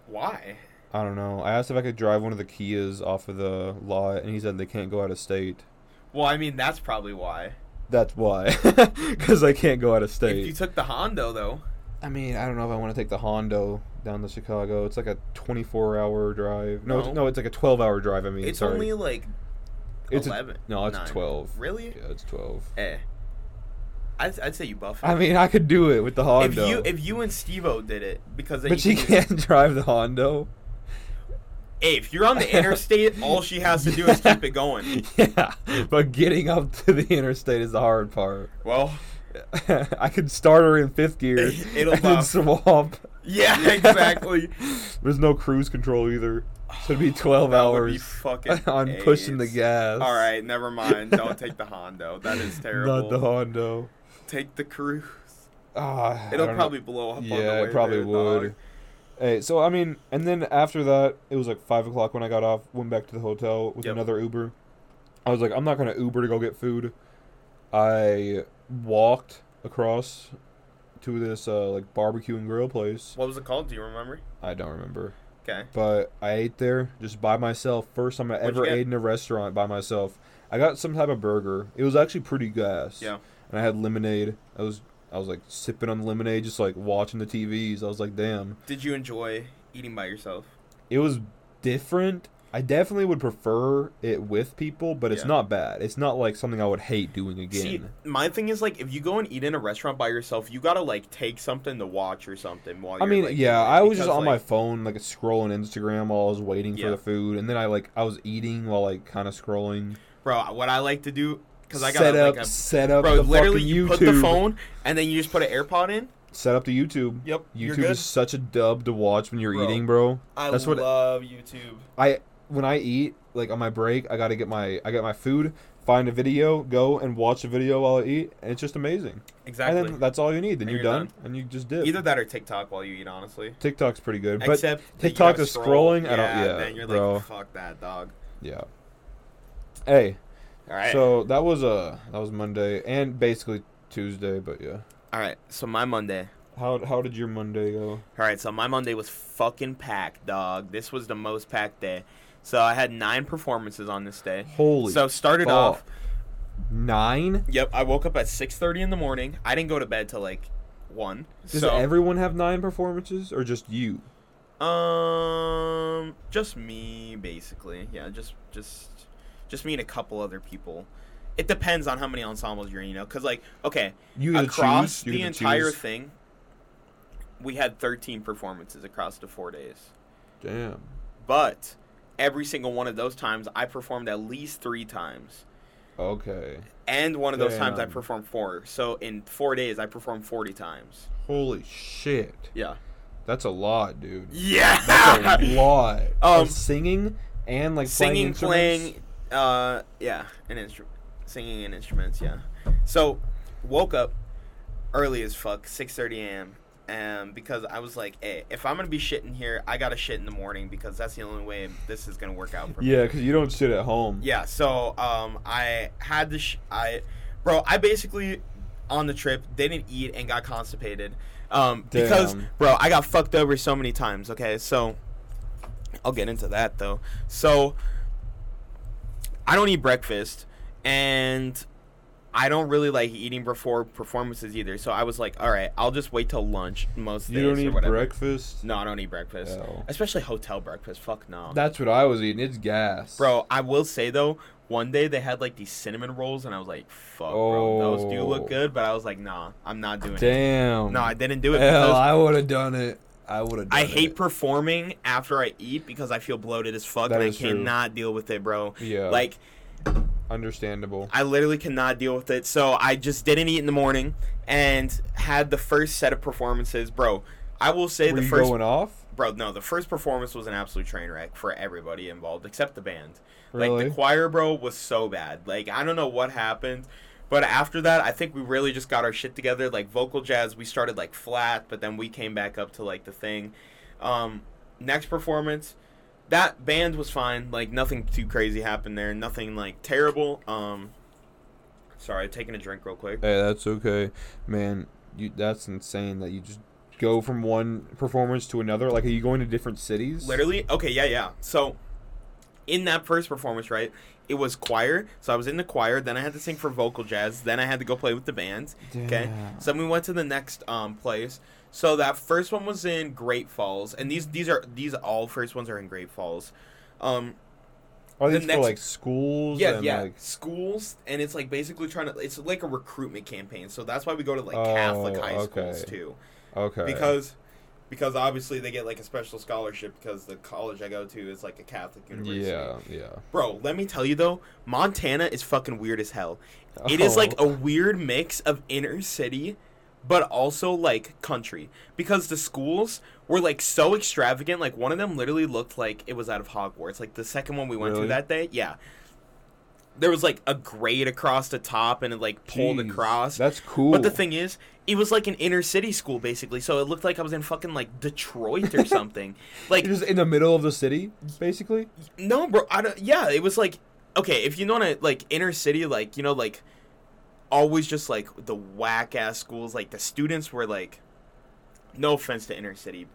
why? I don't know. I asked if I could drive one of the Kias off of the lot, and he said they can't go out of state. Well, I mean, that's probably why. That's why, <laughs> because I can't go out of state. If you took the Hondo though, I mean, I don't know if I want to take the Hondo down to Chicago. It's like a 24-hour drive. No, No. It's, no, it's like a 12-hour drive. I mean, it's sorry. only like It's a- eleven. no, it's nine. 12. Really? Yeah, it's 12. Eh. I'd, I'd say you buff. it. I mean, I could do it with the Hondo. if you if you and Stevo did it because but she can't <laughs> drive the Hondo. Hey, if you're on the interstate, <laughs> all she has to do is keep it going. <laughs> yeah, but getting up to the interstate is the hard part. Well, <laughs> I could start her in fifth gear It'll and then swap. yeah, exactly. There's no cruise control either. So it'd be <sighs> 12 That would be hours fucking on pushing the gas. All right, never mind. Don't take the Hondo. That is terrible. Not the Hondo. Take the cruise. Ah, It'll don't know. probably blow up. on the Yeah, it probably there, would. dog. Hey, so I mean, and then after that, it was like five o'clock when I got off. Went back to the hotel with Yep. another Uber. I was like, I'm not gonna Uber to go get food. I walked across to this uh, like barbecue and grill place. What was it called? Do you remember? I don't remember, Okay. but I ate there just by myself. First time I What'd ever ate in a restaurant by myself. I got some type of burger. It was actually pretty gas. Yeah. And I had lemonade. I was I was like sipping on lemonade, just like watching the TVs. I was like, damn. Did you enjoy eating by yourself? it was different. I definitely would prefer it with people, but it's Yeah. not bad. It's not like something I would hate doing again. See, my thing is like if you go and eat in a restaurant by yourself, you gotta like take something to watch or something while. I mean, like, yeah, I was just because, on my phone, like scrolling Instagram while I was waiting for the food, and then I like I was eating while like kind of scrolling. Bro, what I like to do because I got set up, like a set up bro. the Literally, you YouTube. put the phone and then you just put an AirPod in. Set up the YouTube. Yep, you're YouTube good. is such a dub to watch when you're Bro, eating, bro. I That's what- love YouTube. I when I eat, like on my break, I gotta get my I get my food, find a video, go and watch a video while I eat, and it's just amazing. Exactly. And then that's all you need. Then you're, you're done, and you just dip. Either that or TikTok while you eat. Honestly. TikTok's pretty good, but Except TikTok is scroll. scrolling, I don't- yeah, then you're bro. like, fuck that, dog. yeah. Hey, All right. so that was uh that was Monday and basically Tuesday, but yeah. all right. So my Monday. How how did your Monday go? All right. So my Monday was fucking packed, dog. This was the most packed day. So I had nine performances on this day. Holy. so started fuck. off. nine. Yep. I woke up at six thirty in the morning. I didn't go to bed till like one. Does so everyone have nine performances or just you? um, just me basically. Yeah. Just just just me and a couple other people. It depends on how many ensembles you're in, you know, because like okay, You across. The entire choose. thing, we had 13 performances across the four days. Damn. But every single one of those times, I performed at least three times. Okay. And one of those times I performed four. So in four days, I performed 40 times. Holy shit. Yeah. That's a lot, dude. Yeah. That's a <laughs> lot. Um, Of singing and like Singing, playing, playing, uh, yeah, and instru- singing and instruments, yeah. So, woke up early as fuck, 6:30 a.m. Um, because I was like, hey, if I'm gonna be shitting here, I gotta shit in the morning because that's the only way this is gonna work out for me. Yeah, because you don't shit at home. Yeah, so um, I had to, sh- I, bro, I basically on the trip didn't eat and got constipated, um, because bro, I got fucked over so many times. Okay, so I'll get into that though. So I don't eat breakfast, and I don't really like eating before performances either. So I was like, all right, I'll just wait till lunch most You days don't or eat breakfast? No, I don't eat breakfast, especially hotel breakfast. Fuck no. That's what I was eating. It's gas. Bro, I will say though, one day they had like these cinnamon rolls, and I was like, "Fuck, bro, those do look Oh. good." But I was like, "Nah, I'm not doing it." Damn. No, I didn't do it Hell, I would have done it. I would have done I it. hate performing after I eat because I feel bloated as fuck, That and I is true. cannot deal with it, bro. Yeah. Like, Understandable. I literally cannot deal with it. So I just didn't eat in the morning and had the first set of performances, bro. I will say Were the you first going off? Bro, no, the first performance was an absolute train wreck for everybody involved except the band. Like the choir, bro, was so bad. Like I don't know what happened, but after that, I think we really just got our shit together. Like vocal jazz, we started like flat, but then we came back up to like the thing. Um, next performance, that band was fine. Like nothing too crazy happened there. Nothing like terrible. Um, sorry, taking a drink real quick. Hey, that's okay, man. You that's insane that you just go from one performance to another. Like, are you going to different cities? Literally, okay, yeah, yeah. So, in that first performance, right, it was choir. So I was in the choir. Then I had to sing for vocal jazz. Then I had to go play with the band. Okay. So then we went to the next um place. So that first one was in Great Falls, and these these are these all first ones are in Great Falls. Um, Are the these next- for like schools? yeah, and, yeah, Like, schools, and it's like basically trying to. It's like a recruitment campaign. So that's why we go to like Catholic Oh, high schools too okay. because because obviously they get like a special scholarship because the college I go to is like a Catholic university. Yeah, yeah. Bro, let me tell you though, Montana is fucking weird as hell. It is like Oh. a weird mix of inner city but also like country because the schools were like so extravagant like one of them literally looked like it was out of Hogwarts like the second one we went Really? to that day yeah there was like a grade across the top and it like pulled Jeez, across That's cool. but the thing is, it was like an inner city school basically, so it looked like I was in fucking like Detroit or <laughs> something. like just in the middle of the city, basically. no, bro, I don't. Yeah, it was like okay, if you know what like inner city, like you know, like always just like the whack ass schools. Like the students were like, no offense to inner city,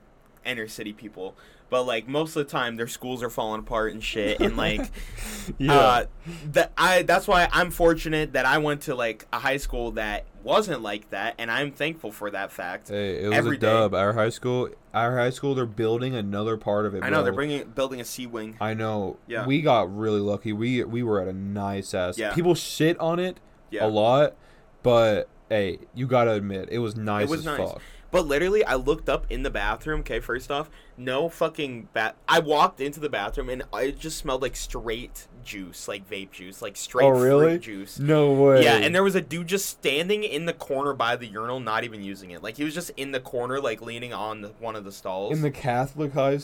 inner city people, but like most of the time their schools are falling apart and shit, and like. <laughs> <laughs> Yeah. Uh, that I that's why I'm fortunate that I went to like a high school that wasn't like that, and I'm thankful for that fact. hey, it was every a day. dub. Our high school, our high school, they're building another part of it. I know they're bringing building a C wing. I know. Yeah. We got really lucky. We we were at a nice ass. Yeah. People shit on it Yeah, a lot, but hey, you gotta admit it was nice it was as nice. fuck. But literally, I looked up in the bathroom. Okay, first off, no fucking bat. I walked into the bathroom and it just smelled like straight juice, like vape juice, like straight Oh, really? fruit juice. No way. Yeah, and there was a dude just standing in the corner by the urinal, not even using it. Like he was just in the corner, like leaning on the, one of the stalls. in the Catholic high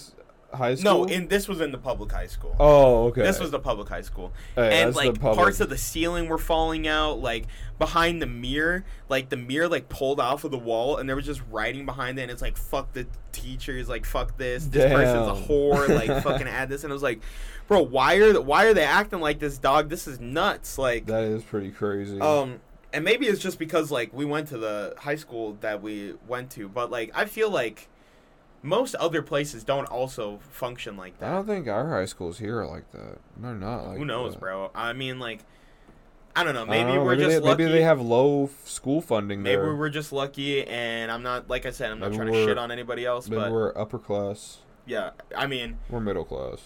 high school. no, in this was in the public high school. Oh, okay. This was the public high school. Hey, and like parts of the ceiling were falling out, like behind the mirror, like the mirror like pulled off of the wall and there was just writing behind it and it's like fuck the teachers, like fuck this, this person's a whore, like <laughs> fucking add this and I was like, Bro, why are why are they acting like this dog? This is nuts. Like That is pretty crazy. um and maybe it's just because like we went to the high school that we went to, but like I feel like most other places don't also function like that. I don't think our high schools here are like that. They're not like Who knows, that. bro? I mean, like, I don't know. Maybe don't know, we're maybe just they, lucky. Maybe they have low f- school funding maybe there. we're just lucky, and I'm not like I said, I'm not Maybe trying to shit on anybody else, maybe but we're upper class. yeah, I mean, We're middle class.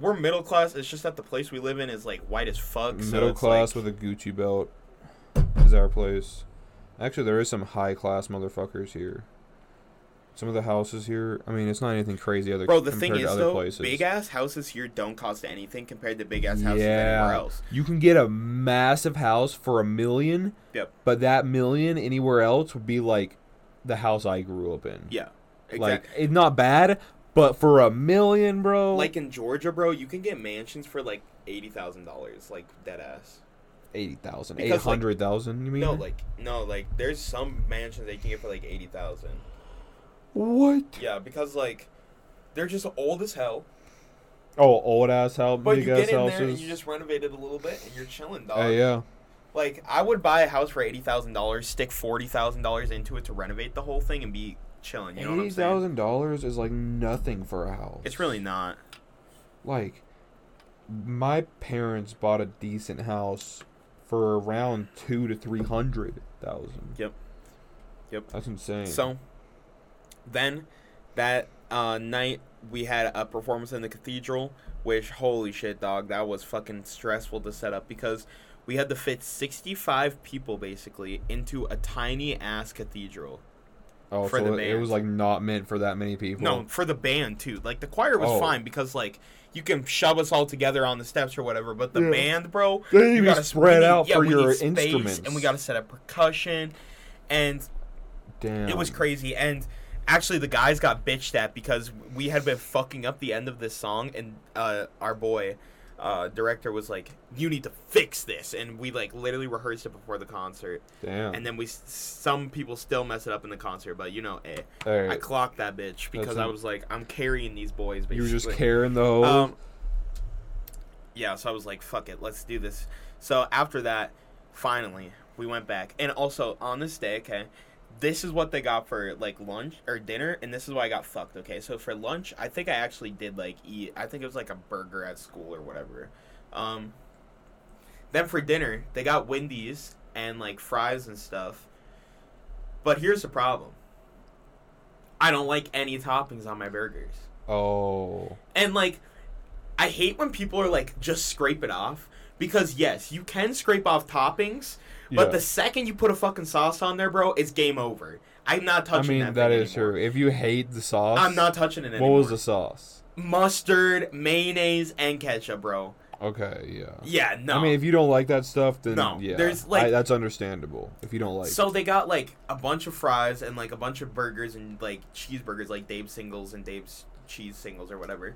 we're middle class. It's just that the place we live in is like white as fuck. Middle it's, class like- with a Gucci belt is our place. Actually, there is some high class motherfuckers here. Some of the houses here, I mean, it's not anything crazy other Bro, the thing is though, places. big ass houses here don't cost anything compared to big ass houses yeah, anywhere else. you can get a massive house for a million. Yep. But that million anywhere else would be like the house I grew up in. Yeah, exactly. Like it's not bad, but for a million, bro. Like in Georgia, bro, you can get mansions for like eighty thousand dollars, like dead ass. eighty thousand, eight like- hundred thousand. You mean? No, like no, like there's some mansions that you can get for like eighty thousand. What? Yeah, because like they're just old as hell. Oh, old ass hell, But big you ass get in there and you just renovate it a little bit and you're chilling, dog. Uh, yeah. Like I would buy a house for eighty thousand dollars, stick forty thousand dollars into it to renovate the whole thing and be chilling. You know what Eighty I'm saying? thousand dollars is like nothing for a house. It's really not. like my parents bought a decent house for around two to three hundred thousand. Yep. Yep. That's insane. So then that uh, night we had a performance in the cathedral, which holy shit, dog, that was fucking stressful to set up because we had to fit 65 people basically into a tiny ass cathedral. oh, for so the it- it was like not meant for that many people. No, for the band too. Like the choir was Oh. fine because like you can shove us all together on the steps or whatever, but the Yeah. band, bro, They you gotta- spread need- out yeah, for your need instruments. and we got to set up percussion, and Damn. It was crazy, and actually, the guys got bitched at because we had been fucking up the end of this song, and uh, our boy uh, director was like, "You need to fix this," and we like literally rehearsed it before the concert, Damn. and then we some people still mess it up in the concert, but you know, eh, Hey, I clocked that bitch because I an- was like, I'm carrying these boys. Basically. you were just carrying the hose. Um, yeah, so I was like, fuck it, let's do this. So after that, finally, we went back. And also, on this day, okay, this is what they got for, like, lunch or dinner, and this is why I got fucked, okay? So for lunch, I think I actually did, like, eat, I think it was, like, a burger at school or whatever. Um, then for dinner, they got Wendy's and, like, fries and stuff. But here's the problem. I don't like any toppings on my burgers. oh. And like, I hate when people are like, just scrape it off. Because yes, you can scrape off toppings, but Yeah. the second you put a fucking sauce on there, bro, it's game over. I'm not I touching mean, that. that is anymore. true. If you hate the sauce, I'm not touching it Anymore. What was the sauce? mustard, mayonnaise, and ketchup, bro? Okay, yeah. Yeah, no. I mean, if you don't like that stuff, then No, yeah, there's, like- I, that's understandable. If you don't like, so they got like a bunch of fries and like a bunch of burgers and like cheeseburgers, like Dave's singles and Dave's cheese singles or whatever.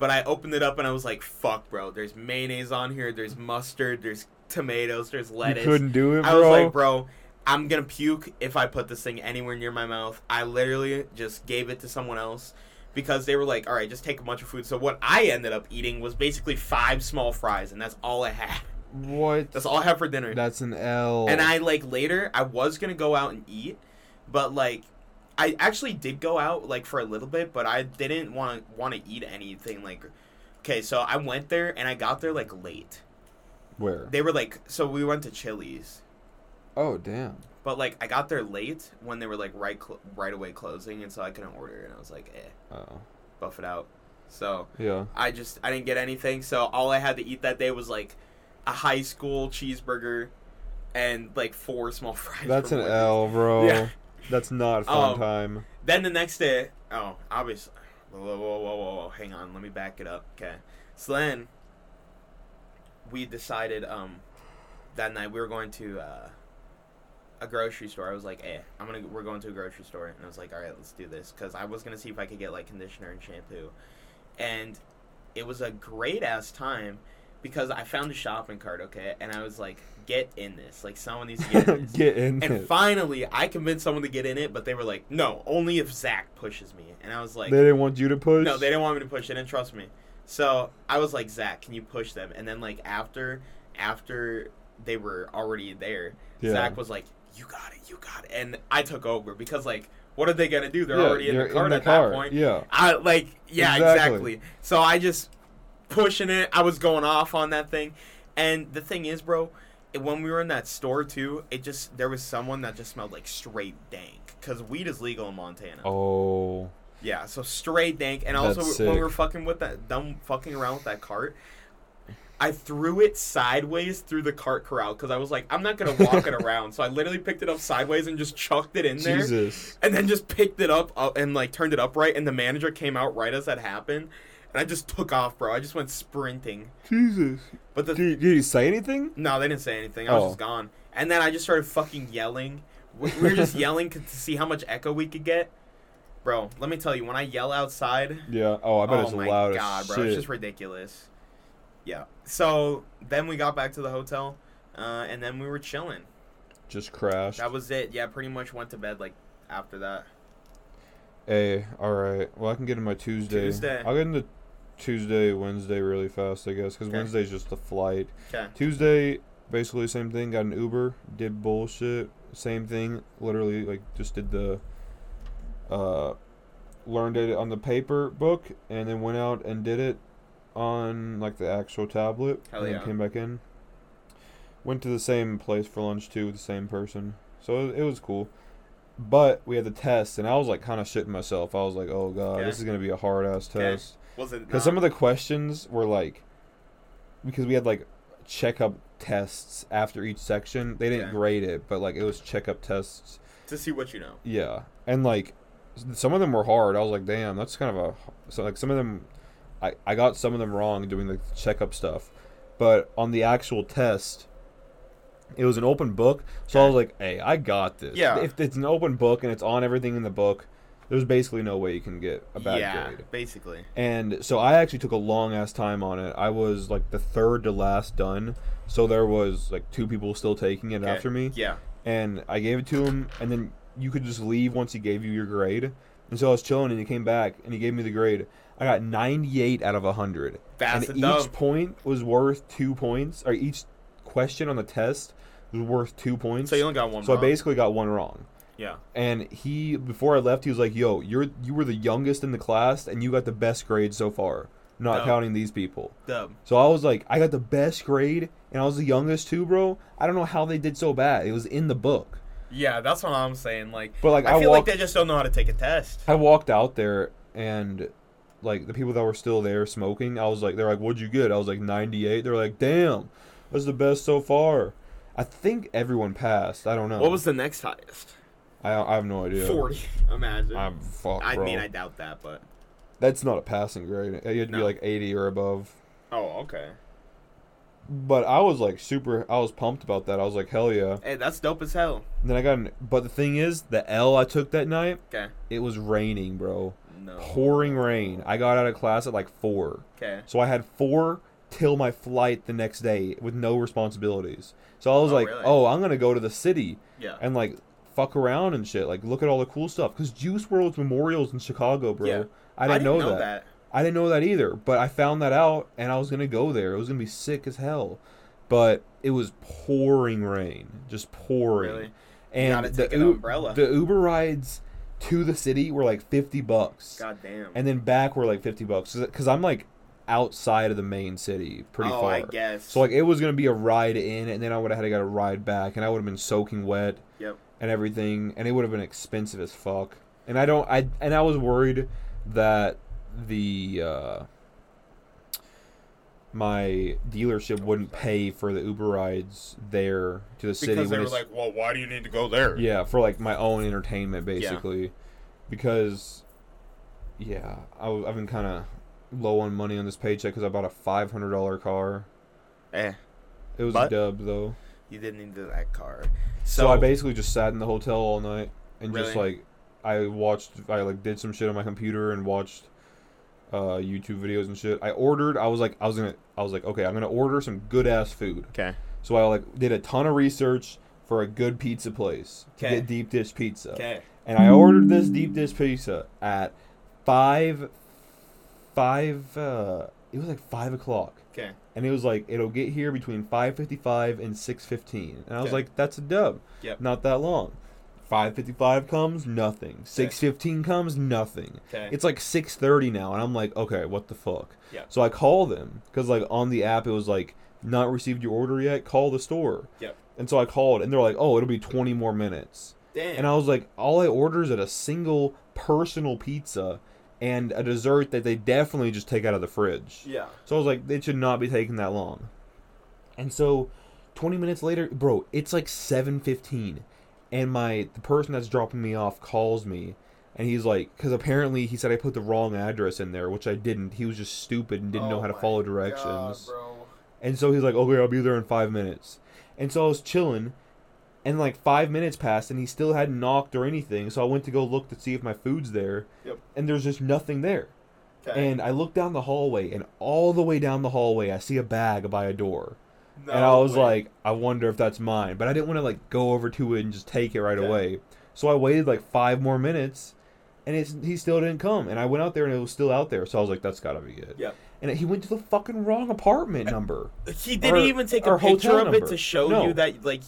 But I opened it up and I was like, "Fuck, bro! There's mayonnaise on here. There's mustard. There's tomatoes. There's you lettuce. couldn't do it, bro. I was like, bro, I'm gonna puke if I put this thing anywhere near my mouth. I literally just gave it to someone else because they were like, all right, just take a bunch of food. So what I ended up eating was basically five small fries, and that's all I had. what? That's all I had for dinner. That's an L. And I like later, I was gonna go out and eat, but like. I actually did go out like for a little bit, but I didn't want to want to eat anything like. Okay, so I went there and I got there like late. where? They were like, so we went to Chili's. oh damn. But like I got there late when they were like right cl- right away closing, and so I couldn't order, and I was like, eh, Oh buff it out. So yeah. I just I didn't get anything. So all I had to eat that day was like a high school cheeseburger and like four small <laughs> fries. That's an Wendy's. L, bro. <laughs> Yeah. That's not a fun Um, time. Then the next day, oh, obviously, whoa, whoa, whoa, whoa, whoa, hang on, let me back it up. Okay, so then we decided um that night we were going to uh, a grocery store. I was like, "Hey, I'm gonna we're going to a grocery store," and I was like, "All right, let's do this," because I was gonna see if I could get like conditioner and shampoo, and it was a great ass time because I found a shopping cart, okay, and I was like, "Get in this!" Like someone needs to get in this. <laughs> Get in And it. finally, I convinced someone to get in it, but they were like, "No, only if Zach pushes me." And I was like, they didn't want you to push. "No, they didn't want me to push. They didn't trust me." So I was like, "Zach, can you push them?" And then like after after they were already there, Yeah. Zach was like, "You got it, you got it," and I took over because like, what are they gonna do? They're Yeah, already in the cart at car. that point. Yeah. I like, yeah, Exactly. exactly. So I just pushing it. I was going off on that thing, and the thing is, bro, when we were in that store too, it just there was someone that just smelled like straight dank because weed is legal in Montana. Oh. Yeah, so straight dank, and That's also when we were fucking with that dumb fucking around with that cart, I threw it sideways through the cart corral because I was like, I'm not gonna walk it <laughs> around, so I literally picked it up sideways and just chucked it in there, Jesus. and then just picked it up, up and like turned it upright, and the manager came out right as that happened, and I just took off, bro. I just went sprinting, Jesus. but the Did, did he say anything? no, they didn't say anything. I was Oh. just gone, and then I just started fucking yelling. We, we were just <laughs> yelling to see how much echo we could get. Bro, let me tell you, when I yell outside, Yeah. Oh, I bet oh it's my loud god, as bro, shit. it's just ridiculous. Yeah. So then we got back to the hotel, uh, and then we were chilling. Just crashed. That was it. Yeah, pretty much went to bed like after that. Hey, all right. Well, I can get in my Tuesday. Tuesday. I'll get into Tuesday, Wednesday really fast, I guess, because Okay. Wednesday's just the flight. Okay. Tuesday, basically same thing. Got an Uber, did bullshit. Same thing. Literally, like just did the. Uh, learned it on the paper book, and then went out and did it on like the actual tablet. Hell and yeah. then came back in. Went to the same place for lunch too with the same person, so it, it was cool. But we had the test, and I was like kind of shitting myself. I was like, "Oh god, Okay. this is gonna be a hard ass test." Was it? Because some of the questions were like, because we had like checkup tests after each section. They didn't grade it, but like it was checkup tests. to see what you know. Yeah, and like some of them were hard. I was like, damn, that's kind of a. So like some of them, I I got some of them wrong doing the checkup stuff, but on the actual test. It was an open book, so I was like, "Hey, I got this." Yeah. If it's an open book and it's on everything in the book, there's basically no way you can get a bad yeah, grade. basically. And so I actually took a long ass time on it. I was like the third to last done. So there was like two people still taking it Okay. after me. Yeah. And I gave it to him and then you could just leave once he gave you your grade. And so I was chilling and he came back and he gave me the grade. I got 98 out of 100. That's and each point was worth 2 points or each question on the test was worth 2 points. So you only got one. So I basically got one wrong. Yeah. And he before I left, he was like, "Yo, you're you were the youngest in the class, and you got the best grade so far, not Dope. counting these people." Dub. So I was like, "I got the best grade, and I was the youngest too, bro. I don't know how they did so bad. It was in the book." Yeah, that's what I'm saying. Like, But like I, I, feel walked, like they just don't know how to take a test. I walked out there, and like the people that were still there smoking, I was like, "They're like, what'd you get?" I was like, "98." They're like, "Damn, that's the best so far." I think everyone passed. I don't know. What was the next highest? I, I have no idea. Forty. Imagine. I'm fuck, I bro. mean, I doubt that, but That's not a passing grade. You had to be like 80 or above. oh, okay. But I was like super. I was pumped about that. I was like, hell yeah. Hey, that's dope as hell. And then I got an. But the thing is, the L I took that night, Okay. it was raining, bro. No. Pouring rain. I got out of class at like four. Okay. So I had four till my flight the next day with no responsibilities. So I was Oh, like, really? oh, I'm gonna go to the city Yeah. and like fuck around and shit. Like look at all the cool stuff. Cause Juice WRLD's Memorial's in Chicago, bro. Yeah. I didn't, know, that. I didn't know that either, but I found that out and I was gonna go there. It was gonna be sick as hell, but it was pouring rain, just pouring. Really? And the an U- the Uber rides to the city were like fifty bucks, God damn. and then back were like fifty bucks because I'm like outside of the main city, pretty oh, far. I guess. So like it was gonna be a ride in, and then I would have had to get a ride back, and I would have been soaking wet. And everything, and it would have been expensive as fuck. And I don't, I and I was worried that the uh, my dealership wouldn't pay for the Uber rides there to the city. because they were like, well, why do you need to go there? yeah, for like my own entertainment, basically, because yeah, I, have been kind of low on money on this paycheck because I bought a five hundred dollar car. Eh, It was But- a dub though. you didn't need that car. So, I basically just sat in the hotel all night and just like I watched I like did some shit on my computer and watched uh YouTube videos and shit. I ordered I was like I was gonna I was like, okay, I'm gonna order some good ass food. Okay. So I like did a ton of research for a good pizza place to Okay. get deep dish pizza. Okay. And I ordered this deep dish pizza at five five uh it was like five o'clock. Okay. And it was like it'll get here between five fifty five and six fifteen. And I was Okay. like, that's a dub. Yep. Not that long. Five fifty five comes, nothing. Six fifteen comes, nothing. Okay. It's like six thirty now, and I'm like, okay, what the fuck? Yep. So I call them because like on the app it was like not received your order yet. Call the store. Yep. And so I called, and they're like, oh, it'll be twenty more minutes. Damn. And I was like, all I order is at a single personal pizza and a dessert that they definitely just take out of the fridge. Yeah. So I was like, it should not be taking that long. And so, 20 minutes later, bro, it's like 7:15, and my the person that's dropping me off calls me, and he's like, because apparently he said I put the wrong address in there, which I didn't. He was just stupid and didn't know Oh how to follow God, directions. bro. And so he's like, okay, I'll be there in five minutes. And so I was chilling, and like five minutes passed, and he still hadn't knocked or anything. So I went to go look to see if my food's there, Yep. and there's just nothing there. Okay. And I look down the hallway, and all the way down the hallway, I see a bag by a door. No and I was way. like, I wonder if that's mine. But I didn't want to like go over to it and just take it right Okay. away. So I waited like five more minutes, and it's, he still didn't come. And I went out there, and it was still out there. So I was like, that's gotta be it. Yep. And he went to the fucking wrong apartment number. he didn't or- even take a picture of it number. to show No. you that like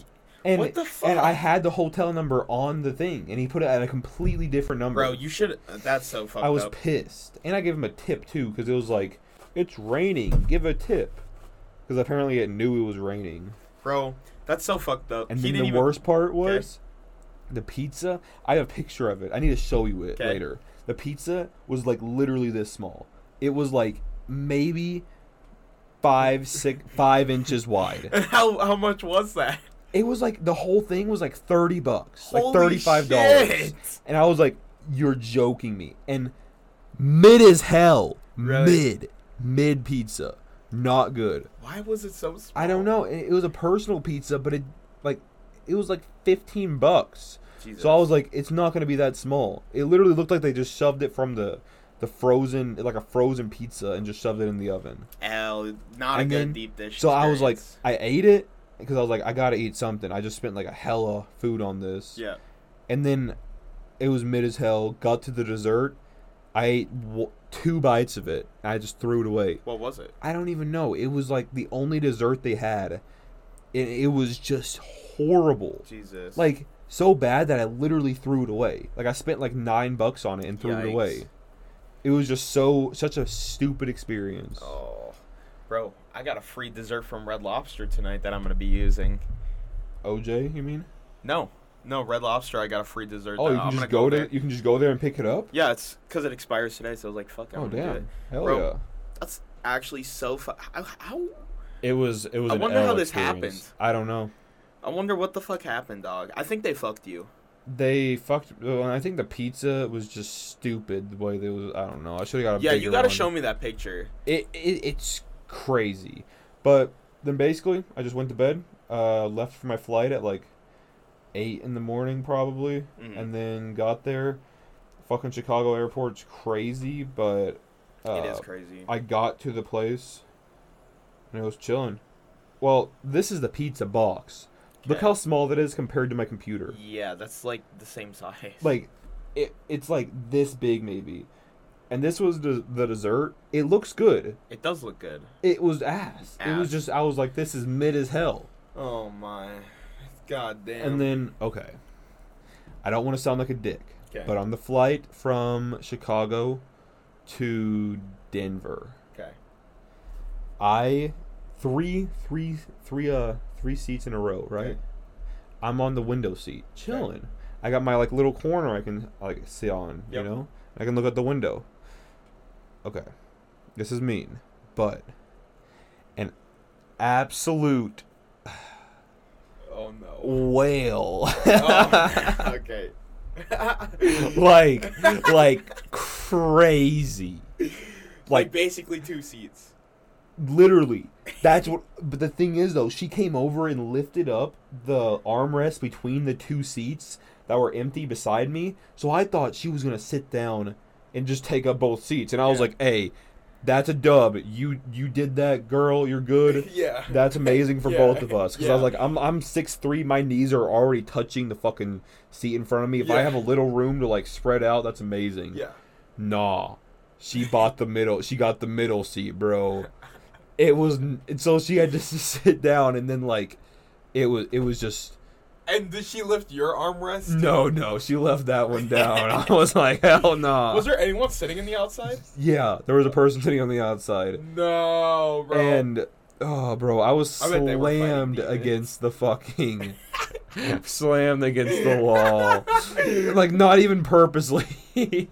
And What the and I had the hotel number on the thing, and he put it at a completely different number. bro, you should uh, that's so fucked up. I was up. pissed, and I gave him a tip too because it was like, it's raining. Give a tip, because apparently it knew it was raining. Bro, that's so fucked up. And he then the even worst part was the pizza. I have a picture of it. I need to show you it 'Kay. later. The pizza was like literally this small. It was like maybe five, six, five inches wide. <laughs> How how much was that? It was like the whole thing was like thirty bucks, like Holy thirty five dollars. shit. And I was like, "You're joking me." And mid as hell, Really? mid, mid pizza, not good. Why was it so small? I don't know. It it was a personal pizza, but it like it was like fifteen bucks. Jesus. So I was like, it's not gonna be that small. It literally looked like they just shoved it from the the frozen like a frozen pizza and just shoved it in the oven. L, not And a then- good deep dish. So I was like, experience. I ate it because I was like, I gotta eat something. I just spent like a hella food on this. yeah. And then it was mid as hell. Got to the dessert. I ate w- two bites of it. And I just threw it away. What was it? I don't even know. It was like the only dessert they had. It, it was just horrible. Jesus. Like so bad that I literally threw it away. Like I spent like nine bucks on it and threw it away. It was just so such a stupid experience. Oh, bro, I got a free dessert from Red Lobster tonight that I'm gonna be using. OJ, you mean? No, no, Red Lobster. I got a free dessert. Oh, that you I'm can gonna just go there. there. You can just go there and pick it up. Yeah, it's because it expires today, so I was like, fuck. I Oh wanna do it. damn! Hell Bro, yeah! That's actually so. Fu- how, how? It was. It was. I an wonder L how this experience. happened. I don't know. I wonder what the fuck happened, dog. I think they fucked you. They fucked. Well, I think the pizza was just stupid. The way they was. I don't know. I should have got a yeah, you gotta show me that picture. It, it it's crazy, but then basically I just went to bed. Uh, left for my flight at like eight in the morning probably, Mhm. and then got there. Fucking Chicago airport's crazy, but uh, it is crazy. I got to the place, and it was chilling. Well, this is the pizza box. Look how small that is compared to my computer. yeah, that's like the same size. Like, it it's like this big maybe, and this was the the dessert. It looks good. it does look good. It was ass. It was just I was like, this is mid as hell. Oh my, god damn. And then okay, I don't want to sound like a dick, okay. but on the flight from Chicago to Denver, okay. I three three three uh three seats in a row, right? Okay. I'm on the window seat, chilling. I got my like little corner I can like sit on, Yep. you know. I can look out the window. Okay, this is mean, but an absolute <sighs> Oh no. whale, oh, <laughs> okay. <laughs> like like crazy, like like basically two seats. literally. That's what. But the thing is, though, she came over and lifted up the armrest between the two seats that were empty beside me. So I thought she was gonna sit down and just take up both seats, and I was Yeah. like, "Hey, that's a dub. You you did that, girl. You're good. <laughs> yeah. That's amazing for <laughs> Yeah. both of us." Because I was like, "I'm I'm six three. My knees are already touching the fucking seat in front of me. If I have a little room to like spread out, that's amazing." yeah. Nah. She bought the middle. She got the middle seat, bro. It was and so she had to <laughs> sit down and then like it was it was just And did she lift your armrest? no no she left that one down. I was like hell no. Was there anyone sitting in the outside? Yeah, there was a person sitting on the outside No, bro. and oh bro, I was I bet they were fighting slammed against the fucking <laughs> slammed against the wall. like not even purposely. <laughs>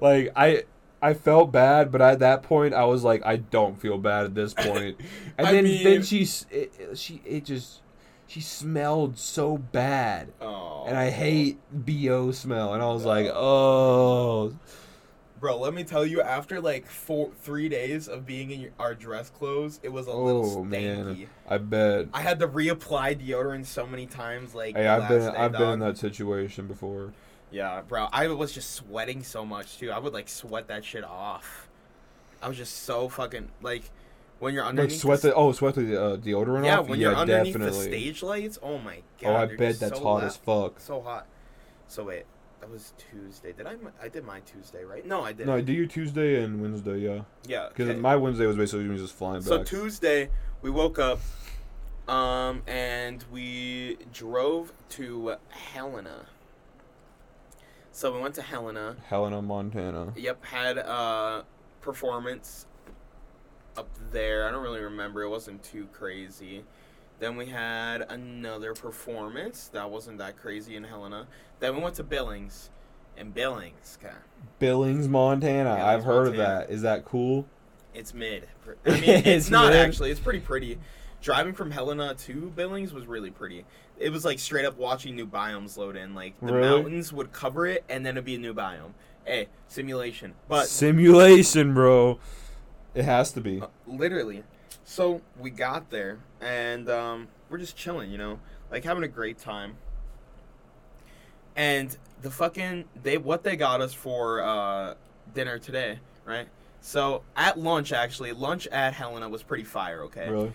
like I I felt bad, but at that point I was like, I don't feel bad at this point. <laughs> And I then mean- then she it- she it just she smelled so bad, Oh. and I hate bo smell, and I was like, oh, Bro, let me tell you, after like four, three days of being in your, our dress clothes, it was a oh little stanky. man, I bet. I had to reapply deodorant so many times. Like, Hey, I've been I've been in that situation before. Yeah, bro. I was just sweating so much too. I would like sweat that shit off. I was just so fucking like when you're underneath Like sweat the, the oh sweat the uh, deodorant yeah, off. when yeah, you're underneath definitely. the stage lights. Oh my god. oh, I bet that's so hot as fuck. So hot. So wait, that was Tuesday. Did I? I did my Tuesday right? No, I didn't. No, I did your Tuesday and Wednesday, yeah. yeah. Because okay. my Wednesday was basically just flying So back. Tuesday, we woke up, um, and we drove to Helena. So we went to Helena. Helena, Montana. Yep, had a performance up there. I don't really remember. It wasn't too crazy. Then we had another performance that wasn't that crazy in Helena. Then we went to Billings, and Billings, God, Billings, Montana. Billings, I've heard Montana. of that. Is that cool? it's mid. <laughs> I mean, it's, It's not mid? actually. It's pretty pretty. Driving from Helena to Billings was really pretty. It was like straight up watching new biomes load in. Like the Really? mountains would cover it, and then it'd be a new biome. Hey, simulation. But Simulation, bro. It has to be. Uh, literally. So we got there and um, we're just chilling, you know, like having a great time. And the fucking they what they got us for uh, dinner today, right? So at lunch, actually, lunch at Helena was pretty fire. Okay, Really?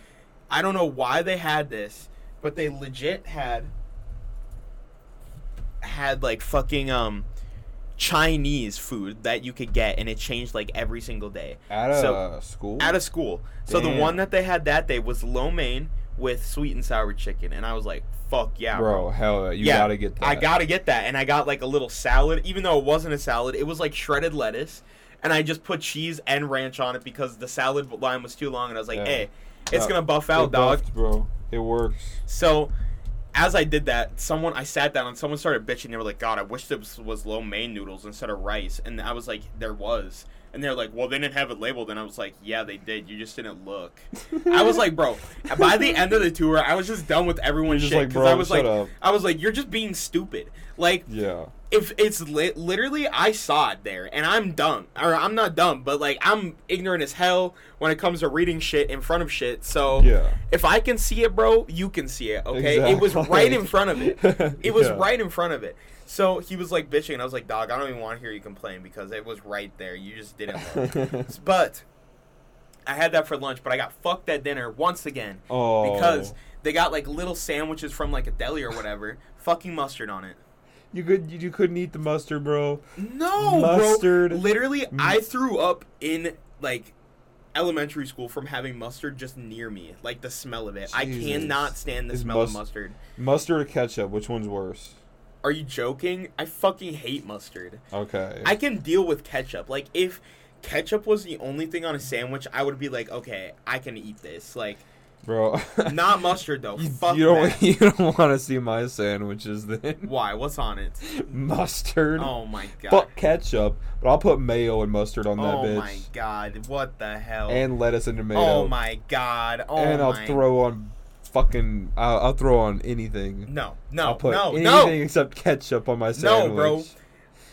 I don't know why they had this, but they legit had had like fucking um Chinese food that you could get, and it changed like every single day At a So, school? at a school. So the one that they had that day was lo mein with sweet and sour chicken, and I was like, "Fuck yeah, bro, bro!" hell yeah. You Yeah, gotta get that. I gotta get that, and I got like a little salad, even though it wasn't a salad. It was like shredded lettuce, and I just put cheese and ranch on it because the salad line was too long, and I was like, Yeah. "Hey, it's gonna buff It out, dog." buffed, bro. It works. So, as I did that, someone I sat down and someone started bitching. They were like, "God, I wish this was lo mein noodles instead of rice." And I was like, "There was." And they're like, "Well, they didn't have it labeled." And I was like, "Yeah, they did. You just didn't look." <laughs> I was like, "Bro." By the end of the tour, I was just done with everyone's just shit like, because "Bro, I was like, up." I was like, "You're just being stupid." Like, Yeah. if it's li- literally I saw it there and I'm dumb or I'm not dumb but like I'm ignorant as hell when it comes to reading shit in front of shit so Yeah. if I can see it bro you can see it okay it was right in front of it <laughs> it was Yeah. right in front of it so he was like bitching and I was like dog I don't even want to hear you complain because it was right there you just didn't <laughs> but I had that for lunch but I got fucked at dinner once again oh. because they got like little sandwiches from like a deli or whatever fucking mustard on it you could you couldn't eat the mustard, bro. No, Mustard. bro. Literally, Mm. I threw up in like elementary school from having mustard just near me, like the smell of it. I cannot stand the Is smell of mustard. Mustard or ketchup? Which one's worse? Are you joking? I fucking hate mustard. Okay. I can deal with ketchup. Like if ketchup was the only thing on a sandwich, I would be like, okay, I can eat this. Like bro. <laughs> not mustard though. you, Fuck you don't that. <laughs> you don't want to see my sandwiches then. <laughs> Why? What's on it? mustard. Oh my god. Fuck ketchup, but I'll put mayo and mustard on that oh bitch. my god. What the hell? And lettuce and tomato. oh my god. Oh and I'll my throw on fucking. I'll, I'll throw on anything. No, no, I'll put no, anything no, except ketchup on my sandwich. no, bro.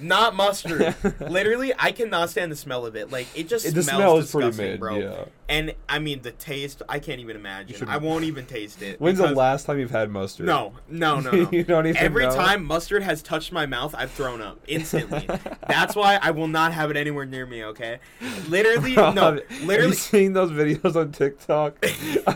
Not mustard. <laughs> Literally, I cannot stand the smell of it. Like it just It- the smells smell is pretty disgusting, mid, bro. yeah. And I mean the taste, I can't even imagine. I won't even taste it. When's the last time you've had mustard? No, no, no, no. <laughs> you don't even Every know? time mustard has touched my mouth, I've thrown up instantly. That's why I will not have it anywhere near me. Okay, literally, <laughs> no, Have you <laughs> seen those videos on TikTok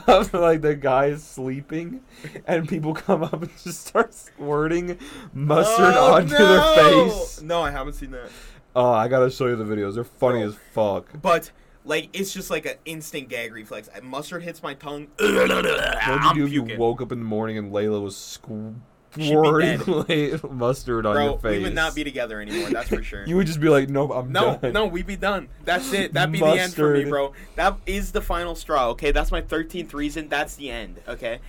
of like the guy is sleeping and people come up and just start squirting mustard Oh, onto no! their face? No, I haven't seen that. Oh, I gotta show you the videos. They're funny as fuck. But like, it's just like an instant gag reflex. Mustard hits my tongue. <laughs> What would you do if you woke up in the morning and Layla was squirting <laughs> mustard on Bro, your face? we would not be together anymore. That's for sure. <laughs> You would just be like, nope, I'm no, done. no, we'd be done. That's it. That'd be the end for me, bro. That is the final straw. Okay, that's my thirteenth reason. That's the end. Okay,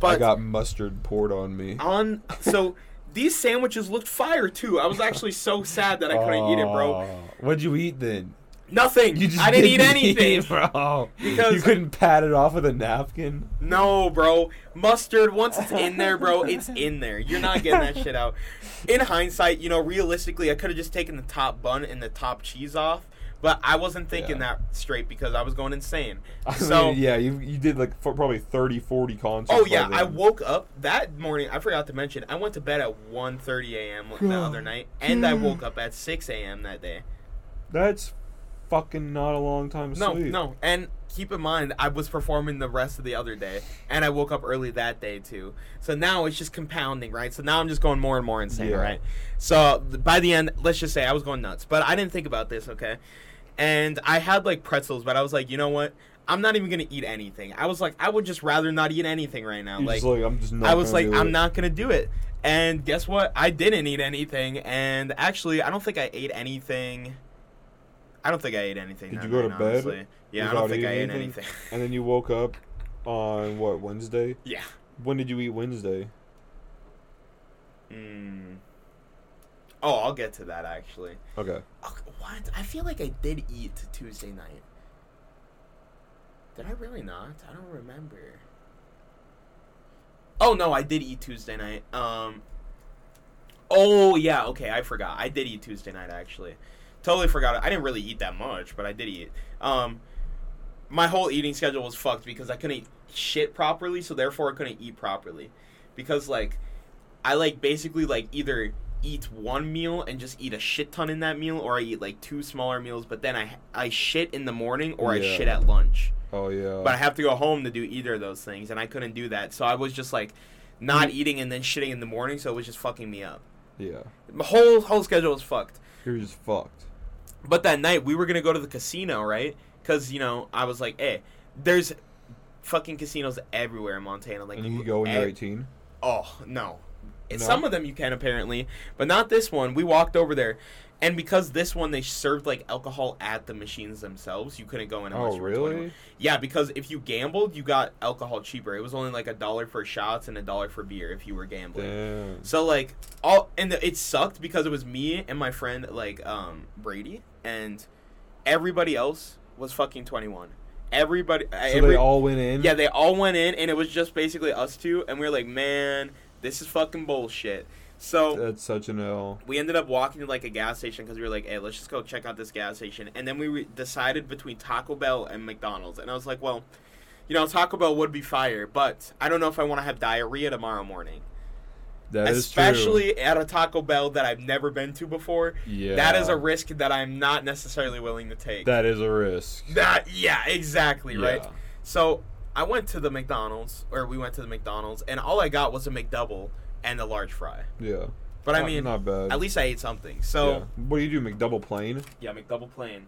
but I got mustard poured on me. on so these sandwiches looked fire too. I was actually so sad that I couldn't eat it, bro. What'd you eat then? Nothing. I didn't eat anything. <laughs> bro. Because- you couldn't pat it off with a napkin. No, bro. Mustard, once it's in there, bro, it's in there. You're not getting that shit out. In hindsight, you know, realistically, I could have just taken the top bun and the top cheese off, but I wasn't thinking Yeah. that straight because I was going insane. I So, mean, yeah, you you did like probably 30, 40 concerts. oh yeah, I woke up that morning. I forgot to mention, I went to bed at 1.30 a.m. the <sighs> other night, and I hmm. woke up at 6 a.m. that day. That's fucking not a long time No, sleep. no. And keep in mind, I was performing the rest of the other day, and I woke up early that day too. So now it's just compounding, right? So now I'm just going more and more insane, Yeah. right? So by the end, let's just say I was going nuts, but I didn't think about this, okay? And I had like pretzels, but I was like, you know what? I'm not even gonna eat anything. I was like, I would just rather not eat anything right now. Like, like, I'm just not I was like, I'm it. not gonna do it. And guess what? I didn't eat anything, and actually, I don't think I ate anything. I don't think I ate anything. Did you go to bed honestly. Yeah, I don't think I ate anything. anything? And then you woke up on what Wednesday? yeah. When did you eat Wednesday? Mm. Oh, I'll get to that actually. Okay. Oh, what? I feel like I did eat Tuesday night. Did I really not? I don't remember. Oh no, I did eat Tuesday night. Um. Oh yeah, okay, I forgot. I did eat Tuesday night actually. Totally forgot. it. I didn't really eat that much, but I did eat. Um, my whole eating schedule was fucked because I couldn't eat shit properly, so therefore I couldn't eat properly. Because like, I like basically like either eat one meal and just eat a shit ton in that meal, or I eat like two smaller meals, but then I I shit in the morning or I shit at lunch. Oh yeah. But I have to go home to do either of those things, and I couldn't do that. So I was just like not Mm. eating and then shitting in the morning, so it was just fucking me up. yeah. My whole whole schedule was fucked. You're just fucked. But that night we were gonna go to the casino, right? Because you know I was like, hey, there's fucking casinos everywhere in Montana. Like, and you go when you're eh, 18. Oh no. No? Some of them you can apparently, but not this one. We walked over there, and because this one they served like alcohol at the machines themselves, you couldn't go in unless Oh you were 21. really? Yeah, because if you gambled, you got alcohol cheaper. It was only like a dollar for shots and a dollar for beer if you were gambling. Damn. So like all and the, it sucked because it was me and my friend like um Brady and everybody else was fucking 21. Everybody So every, they all went in. Yeah, they all went in and it was just basically us two and we were like, "Man, this is fucking bullshit." So That's such an L. we ended up walking to like a gas station because we were like, "Hey, let's just go check out this gas station." And then we re- decided between Taco Bell and McDonald's, and I was like, "Well, you know, Taco Bell would be fire, but I don't know if I want to have diarrhea tomorrow morning, That is true. especially at a Taco Bell that I've never been to before. Yeah. That is a risk that I'm not necessarily willing to take." That is a risk. That yeah, exactly right. So I went to the McDonald's, or we went to the McDonald's, and all I got was a McDouble and a large fry. Yeah. But I mean, not bad. at least I ate something. So yeah. what do you do? McDouble plain? yeah, McDouble plain.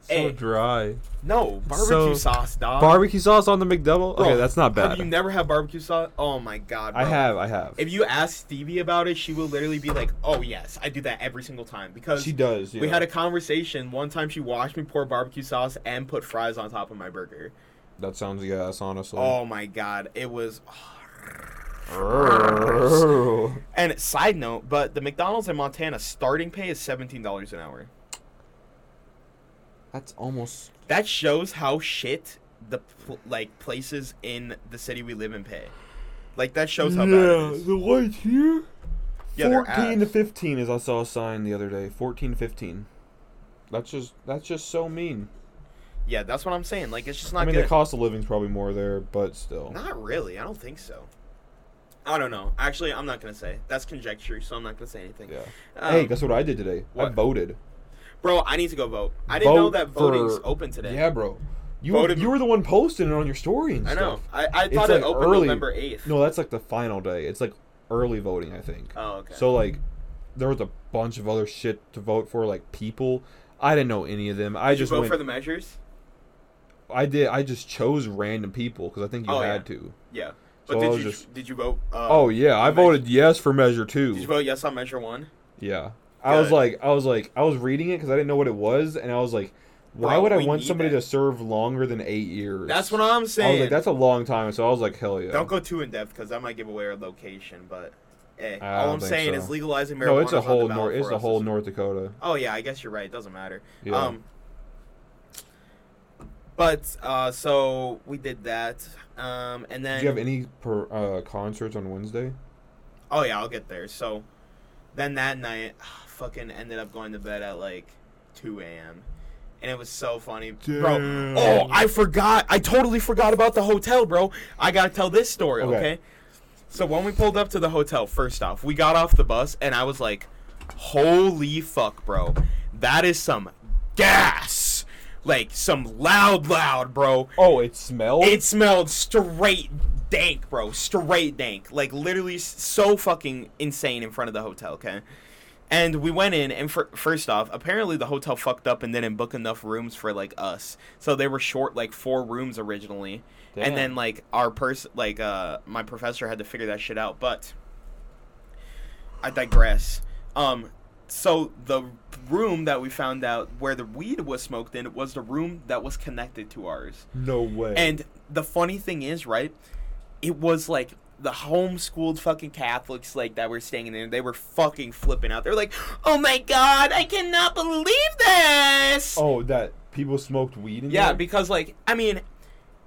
So Hey. dry. No barbecue So, sauce, dog. Barbecue sauce on the McDouble? Bro, okay, that's not bad. Have you never had barbecue sauce? Oh my god, I have. I have. If you ask Stevie about it, she will literally be like, "Oh yes, I do that every single time." Because she does. Yeah. we had a conversation one time. She watched me pour barbecue sauce and put fries on top of my burger. That sounds gas, honestly. Oh my god, it was. <laughs> And side note, but the McDonald's in Montana starting pay is seventeen dollars an hour. That's almost. That shows how shit the pl- like places in the city we live in pay. Like that shows how bad it is. the light here. Yeah, Fourteen to fifteen, as I saw a sign the other day. Fourteen fifteen. That's just that's just so mean. Yeah, that's what I'm saying. Like it's just not I mean, good. the cost of living's probably more there, but still. Not really. I don't think so. I don't know. Actually, I'm not gonna say. That's conjecture, so I'm not gonna say anything. Yeah. Um, hey, guess what I did today? I voted. bro, I need to go vote. I didn't know that voting's for- open today. Yeah, bro. You Voted- you were the one posting it on your story and I stuff. I, know. I It's thought it like opened early. November eighth. No, that's like the final day. It's like early voting, I think. Oh, okay. So like, there was a bunch of other shit to vote for, like people. I didn't know any of them. I did just vote went. for the measures? I did. I just chose random people because I think you Oh, had yeah. to. Yeah. But I did you just- did you vote? Uh, oh yeah, I on Measure- voted yes for Measure Two. Did you vote yes on Measure One? Yeah. I was like, I was like, I was reading it because I didn't know what it was, and I was like, why Bro, would I want somebody that. to serve longer than eight years? That's what I'm I saying. was like, that's a long time. So I was like, hell yeah. Don't go too in depth because I might give away our location. But Eh, all I'm saying so. is legalizing marijuana. No, it's a whole North. It's a whole North Dakota. Oh yeah, I guess you're right. It doesn't matter. Yeah. Um, but uh, so we did that, um, and then Do you have any per, uh, concerts on Wednesday? oh yeah, I'll get there. So then that night, fucking ended up going to bed at like 2 a.m. And it was so funny, bro. Oh, I forgot. I totally forgot about the hotel, bro. I gotta tell this story, Okay. okay? So when we pulled up to the hotel, first off, we got off the bus, and I was like, "Holy fuck, bro! That is some gas, like some loud, loud, bro. Oh, it smelled. It smelled straight dank, bro. Straight dank. Like literally so fucking insane in front of the hotel, okay? And we went in, and fir- first off, apparently the hotel fucked up and didn't book enough rooms for like us, so they were short like four rooms originally, and then like our person, like uh, my professor had to figure that shit out. But I digress. Um, so the room that we found out where the weed was smoked in was the room that was connected to ours. no way. And the funny thing is, right? It was like the homeschooled fucking Catholics like that were staying in there. They were fucking flipping out. They're like, "Oh my god, I cannot believe this!" oh, that people smoked weed in yeah, there. Yeah, because like, I mean,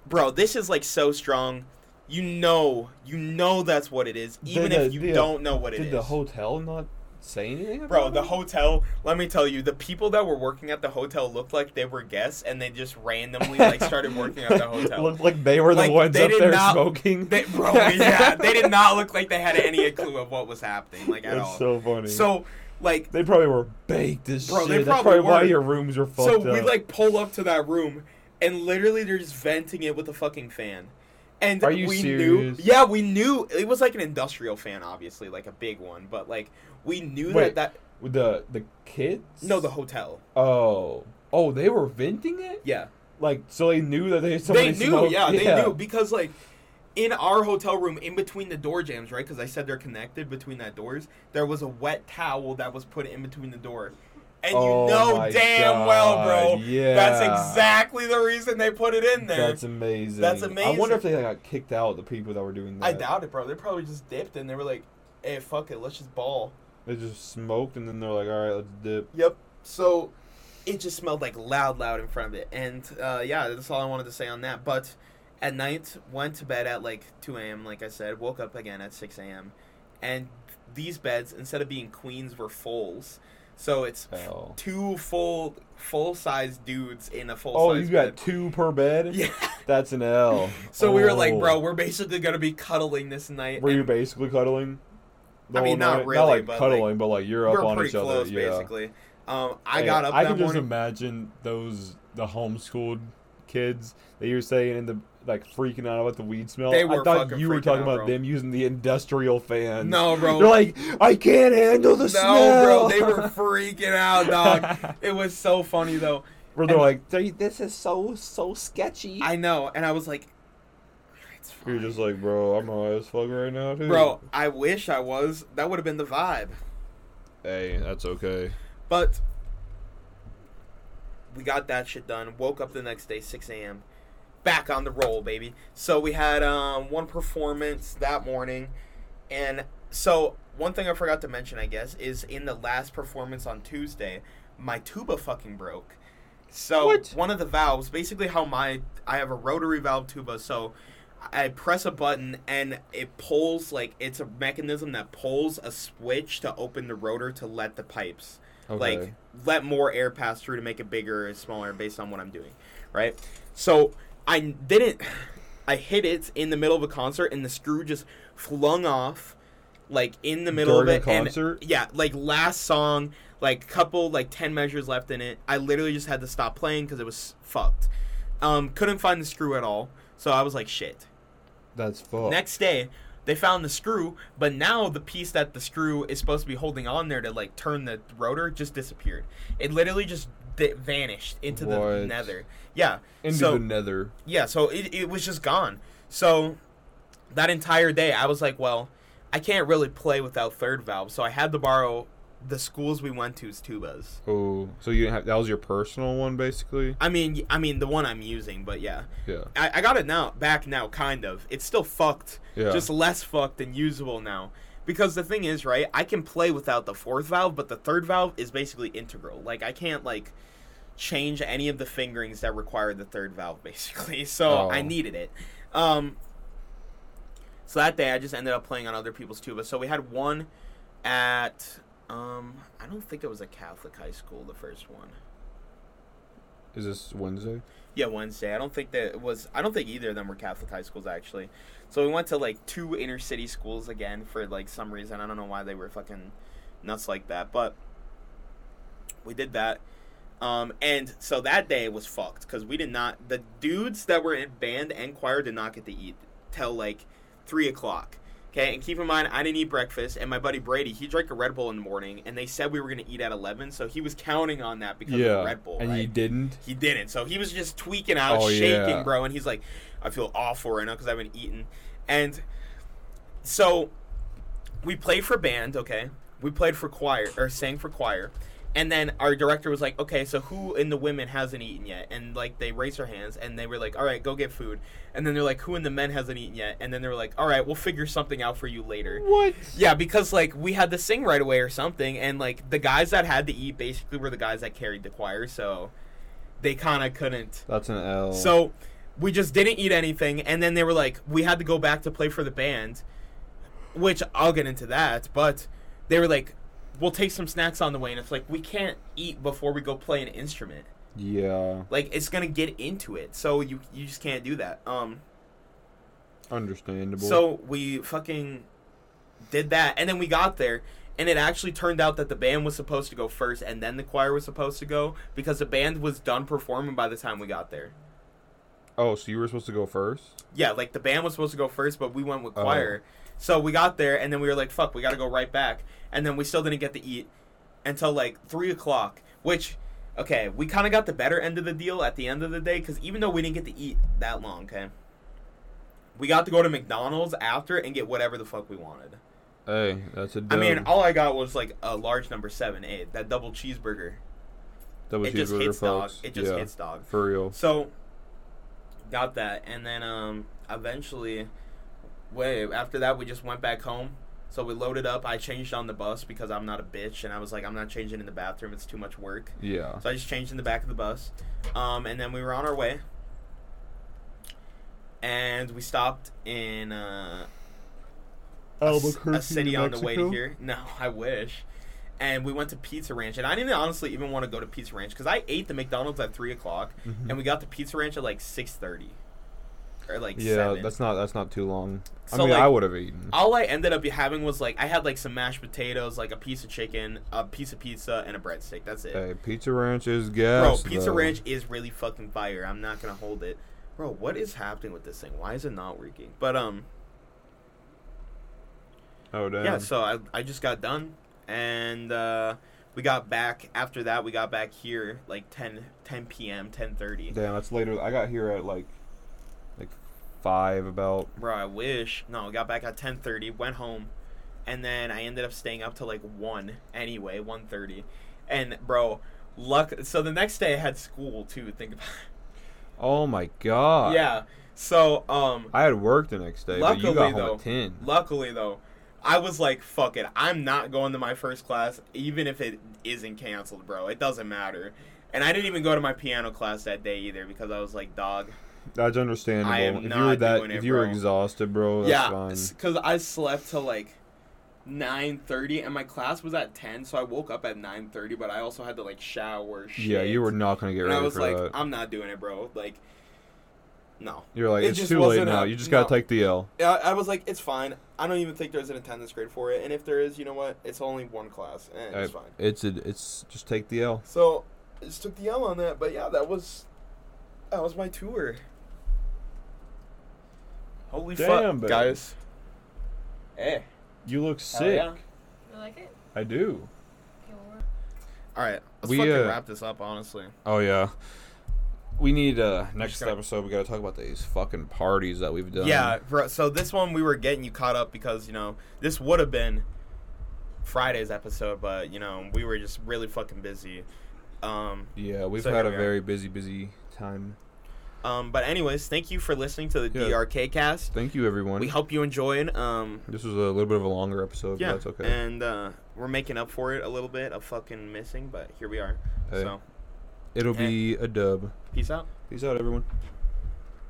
bro, this is like so strong. You know, you know that's what it is, even Did if you the- don't know what it Did is. the hotel not say anything? Bro, the hotel. Let me tell you, the people that were working at the hotel looked like they were guests, and they just randomly like <laughs> started working at the hotel. looked like they were the Like, ones up there not- smoking. They, bro, yeah, <laughs> they did not look like they had any clue of what was happening, like at That's all. so funny. So, like, they probably were baked as Bro, shit. they That's probably probably why your rooms are fucked so up. we like pull up to that room, and literally they're just venting it with a fucking fan. And Are you we serious? knew, yeah, we knew it was like an industrial fan, obviously, like a big one, but like we knew Wait. that that the the kids. no, the hotel, Oh, oh, they were venting it. yeah, Like, so they knew that they somebody they knew, smoked? yeah, they knew because like in our hotel room, in between the door jambs, right? Because I said they're connected between that doors. There was a wet towel that was put in between the door, and Oh you know damn well, bro, yeah. that's exactly the reason they put it in there. That's amazing. That's amazing. I wonder if they got kicked out. The people that were doing that. I doubt it, bro. They probably just dipped and they were like, "Hey, fuck it, let's just ball." They just smoked and then they're like, all right, let's dip. Yep. So it just smelled like loud, loud in front of it, and uh, yeah, that's all I wanted to say on that. But at night, went to bed at like 2 a.m. Like I said, woke up again at 6 a.m. And these beds, instead of being queens, were fulls. So it's Hell. two full, full size dudes in a full. Oh, you got bed. two per bed. Yeah. That's an L. <laughs> So we were like, Oh. bro, we're basically gonna be cuddling this night. Were you basically cuddling? I mean, not night? really, Not like but, cuddling, like, but like you're up we're on each other. close, yeah. basically. Um, I got up I can just morning. imagine those the homeschooled kids that you were saying in the like freaking out about the weed smell. They I thought you were talking out, about bro. them using the industrial fan. No, bro. They're like, I can't handle the smell. no, smell. bro, they were freaking out, dog. <laughs> it was so funny though. Where they're and- like, this is so so sketchy. I know, and I was like, it's fine. You're just like, bro, I'm high as fuck right now, bro. I wish I was. That would have been the vibe. Hey, that's okay. But we got that shit done. Woke up the next day, 6 a.m. Back on the roll, baby. So we had um, one performance that morning, and so one thing I forgot to mention, I guess, is in the last performance on Tuesday, my tuba fucking broke. So What? one of the valves, basically how my I have a rotary valve tuba, so I press a button and it pulls like it's a mechanism that pulls a switch to open the rotor to let the pipes Okay. like let more air pass through to make it bigger or smaller based on what I'm doing, right? So I didn't. I hit it in the middle of a concert and the screw just flung off, like in the middle During of a it. concert? And yeah, like last song, like couple like ten measures left in it. I literally just had to stop playing because it was fucked. Um, couldn't find the screw at all, so I was like, shit. That's fuck. Next day, they found the screw, but now the piece that the screw is supposed to be holding on there to like turn the rotor just disappeared. It literally just di- vanished into the What? nether. Yeah. Into so the nether. yeah, so it it was just gone. So that entire day, I was like, well, I can't really play without third valve, so I had to borrow the schools we went to's tubas. Oh, so you didn't have that was your personal one, basically. I mean, I mean the one I'm using, but yeah, Yeah. I, I got it now back now, kind of. It's still fucked, Yeah. just less fucked and usable now. because the thing is, right? I can play without the fourth valve, but the third valve is basically integral. Like I can't like change any of the fingerings that require the third valve, <laughs> basically. So Oh. I needed it. Um, so that day, I just ended up playing on other people's tuba. So we had one at um, I don't think it was a Catholic high school. The first one. Is this Wednesday? Yeah, Wednesday. I don't think that it was. I don't think either of them were Catholic high schools actually. So we went to like two inner city schools again for like some reason. I don't know why they were fucking nuts like that, but we did that. Um, and so that day was fucked because we did not. The dudes that were in band and choir did not get to eat till like three o'clock. Okay, and keep in mind, I didn't eat breakfast, and my buddy Brady, he drank a Red Bull in the morning, and they said we were gonna eat at eleven, so he was counting on that because of the Red Bull. and right? you didn't. He didn't. So he was just tweaking out, Oh, shaking, yeah. bro. And he's like, I feel awful right now because I haven't eaten. And so we played for band, okay? We played for choir, or sang for choir. And then our director was like, okay, so who in the women hasn't eaten yet? And like they raised their hands and they were like, all right, go get food. And then they're like, who in the men hasn't eaten yet? And then they were like, all right, we'll figure something out for you later. What? Yeah, because like we had to sing right away or something, and like the guys that had to eat basically were the guys that carried the choir, so they kind of couldn't. That's an L. So we just didn't eat anything, and then they were like, we had to go back to play for the band, which I'll get into that, but they were like, we'll take some snacks on the way, and it's like we can't eat before we go play an instrument. yeah, Like it's gonna get into it, so you you just can't do that. Um. understandable. So we fucking did that, and then we got there, and it actually turned out that the band was supposed to go first, and then the choir was supposed to go because the band was done performing by the time we got there. oh, so you were supposed to go first? Yeah, like the band was supposed to go first, but we went with Oh. choir. So we got there, and then we were like, "Fuck, we got to go right back," and then we still didn't get to eat until like three o'clock, which. Okay, we kind of got the better end of the deal at the end of the day because even though we didn't get to eat that long, okay, we got to go to McDonald's after and get whatever the fuck we wanted. Hey, that's a. I mean, all I got was like a large number seven, eight, that double cheeseburger. double it just cheeseburger, hits dog. It just yeah, hits dog. for real. So, got that, and then um, eventually, wait. After that, we just went back home. So we loaded up. I changed on the bus because I'm not a bitch, and I was like, I'm not changing in the bathroom. It's too much work. Yeah. So I just changed in the back of the bus, um, and then we were on our way. And we stopped in uh, Albuquerque, a city New on the way to here. <laughs> No, I wish. And we went to Pizza Ranch, and I didn't honestly even want to go to Pizza Ranch because I ate the McDonald's at three o'clock, Mhm. and we got to Pizza Ranch at like six thirty, or like yeah, seven. that's not that's not too long. I mean, like, I would have eaten. all I ended up having was like I had like some mashed potatoes, like a piece of chicken, a piece of pizza, and a breadstick. That's it. Hey, Pizza Ranch is good. Bro. Pizza though. Ranch is really fucking fire. I'm not gonna hold it. Bro, what is happening with this thing? Why is it not working? But um, Oh damn. yeah. So I I just got done, and uh, we got back after that. We got back here like 10, 10 p.m. ten thirty. Damn, that's later. I got here at like five about. Bro, I wish. No, we got back at ten thirty. Went home, and then I ended up staying up to like one anyway, one thirty. And bro, luck. So the next day I had school too. Think about. Oh my god. Yeah. So um. I had work the next day, but you Luckily, got home though, at ten. Luckily, though, I was like, "Fuck it, I'm not going to my first class, even if it isn't canceled, bro. It doesn't matter." And I didn't even go to my piano class that day either because I was like, "Dog, That's understandable. I am if you were that, it, if you were bro. exhausted, bro, that's yeah," fine. because I slept till like nine thirty, and my class was at ten, so I woke up at nine thirty. But I also had to like shower. Shit. Yeah, you were not gonna get And ready I was like, that. "I'm not doing it, bro." Like, no. You're like, it it's too late now. a- You just gotta take the L. Yeah, I was like, it's fine. I don't even think there's an attendance grade for it, and if there is, you know what? It's only one class, and it's fine. It's a, it's just take the L. So, I just took the L on that, but yeah, that was that was my tour. Holy Damn, fuck, babe. guys! Hey, You look sick. yeah. You like it? I do. Okay, well, All right, let's We, fucking uh, wrap this up. Honestly, Oh yeah. We need uh next just gonna- episode. We gotta talk about these fucking parties that we've done. yeah. Bro, so this one we were getting you caught up because you know this would have been Friday's episode, but you know we were just really fucking busy. Um, Yeah, we've So had a here we are. very busy, busy time. Um, but anyways, thank you for listening to the Yeah. DRK KAST. Thank you, everyone. We hope you enjoyed. Um, this was a little bit of a longer episode, yeah, but that's okay. and uh, we're making up for it a little bit of fucking missing, but here we are. Hey. So It'll be a dub. peace out. Peace out, everyone.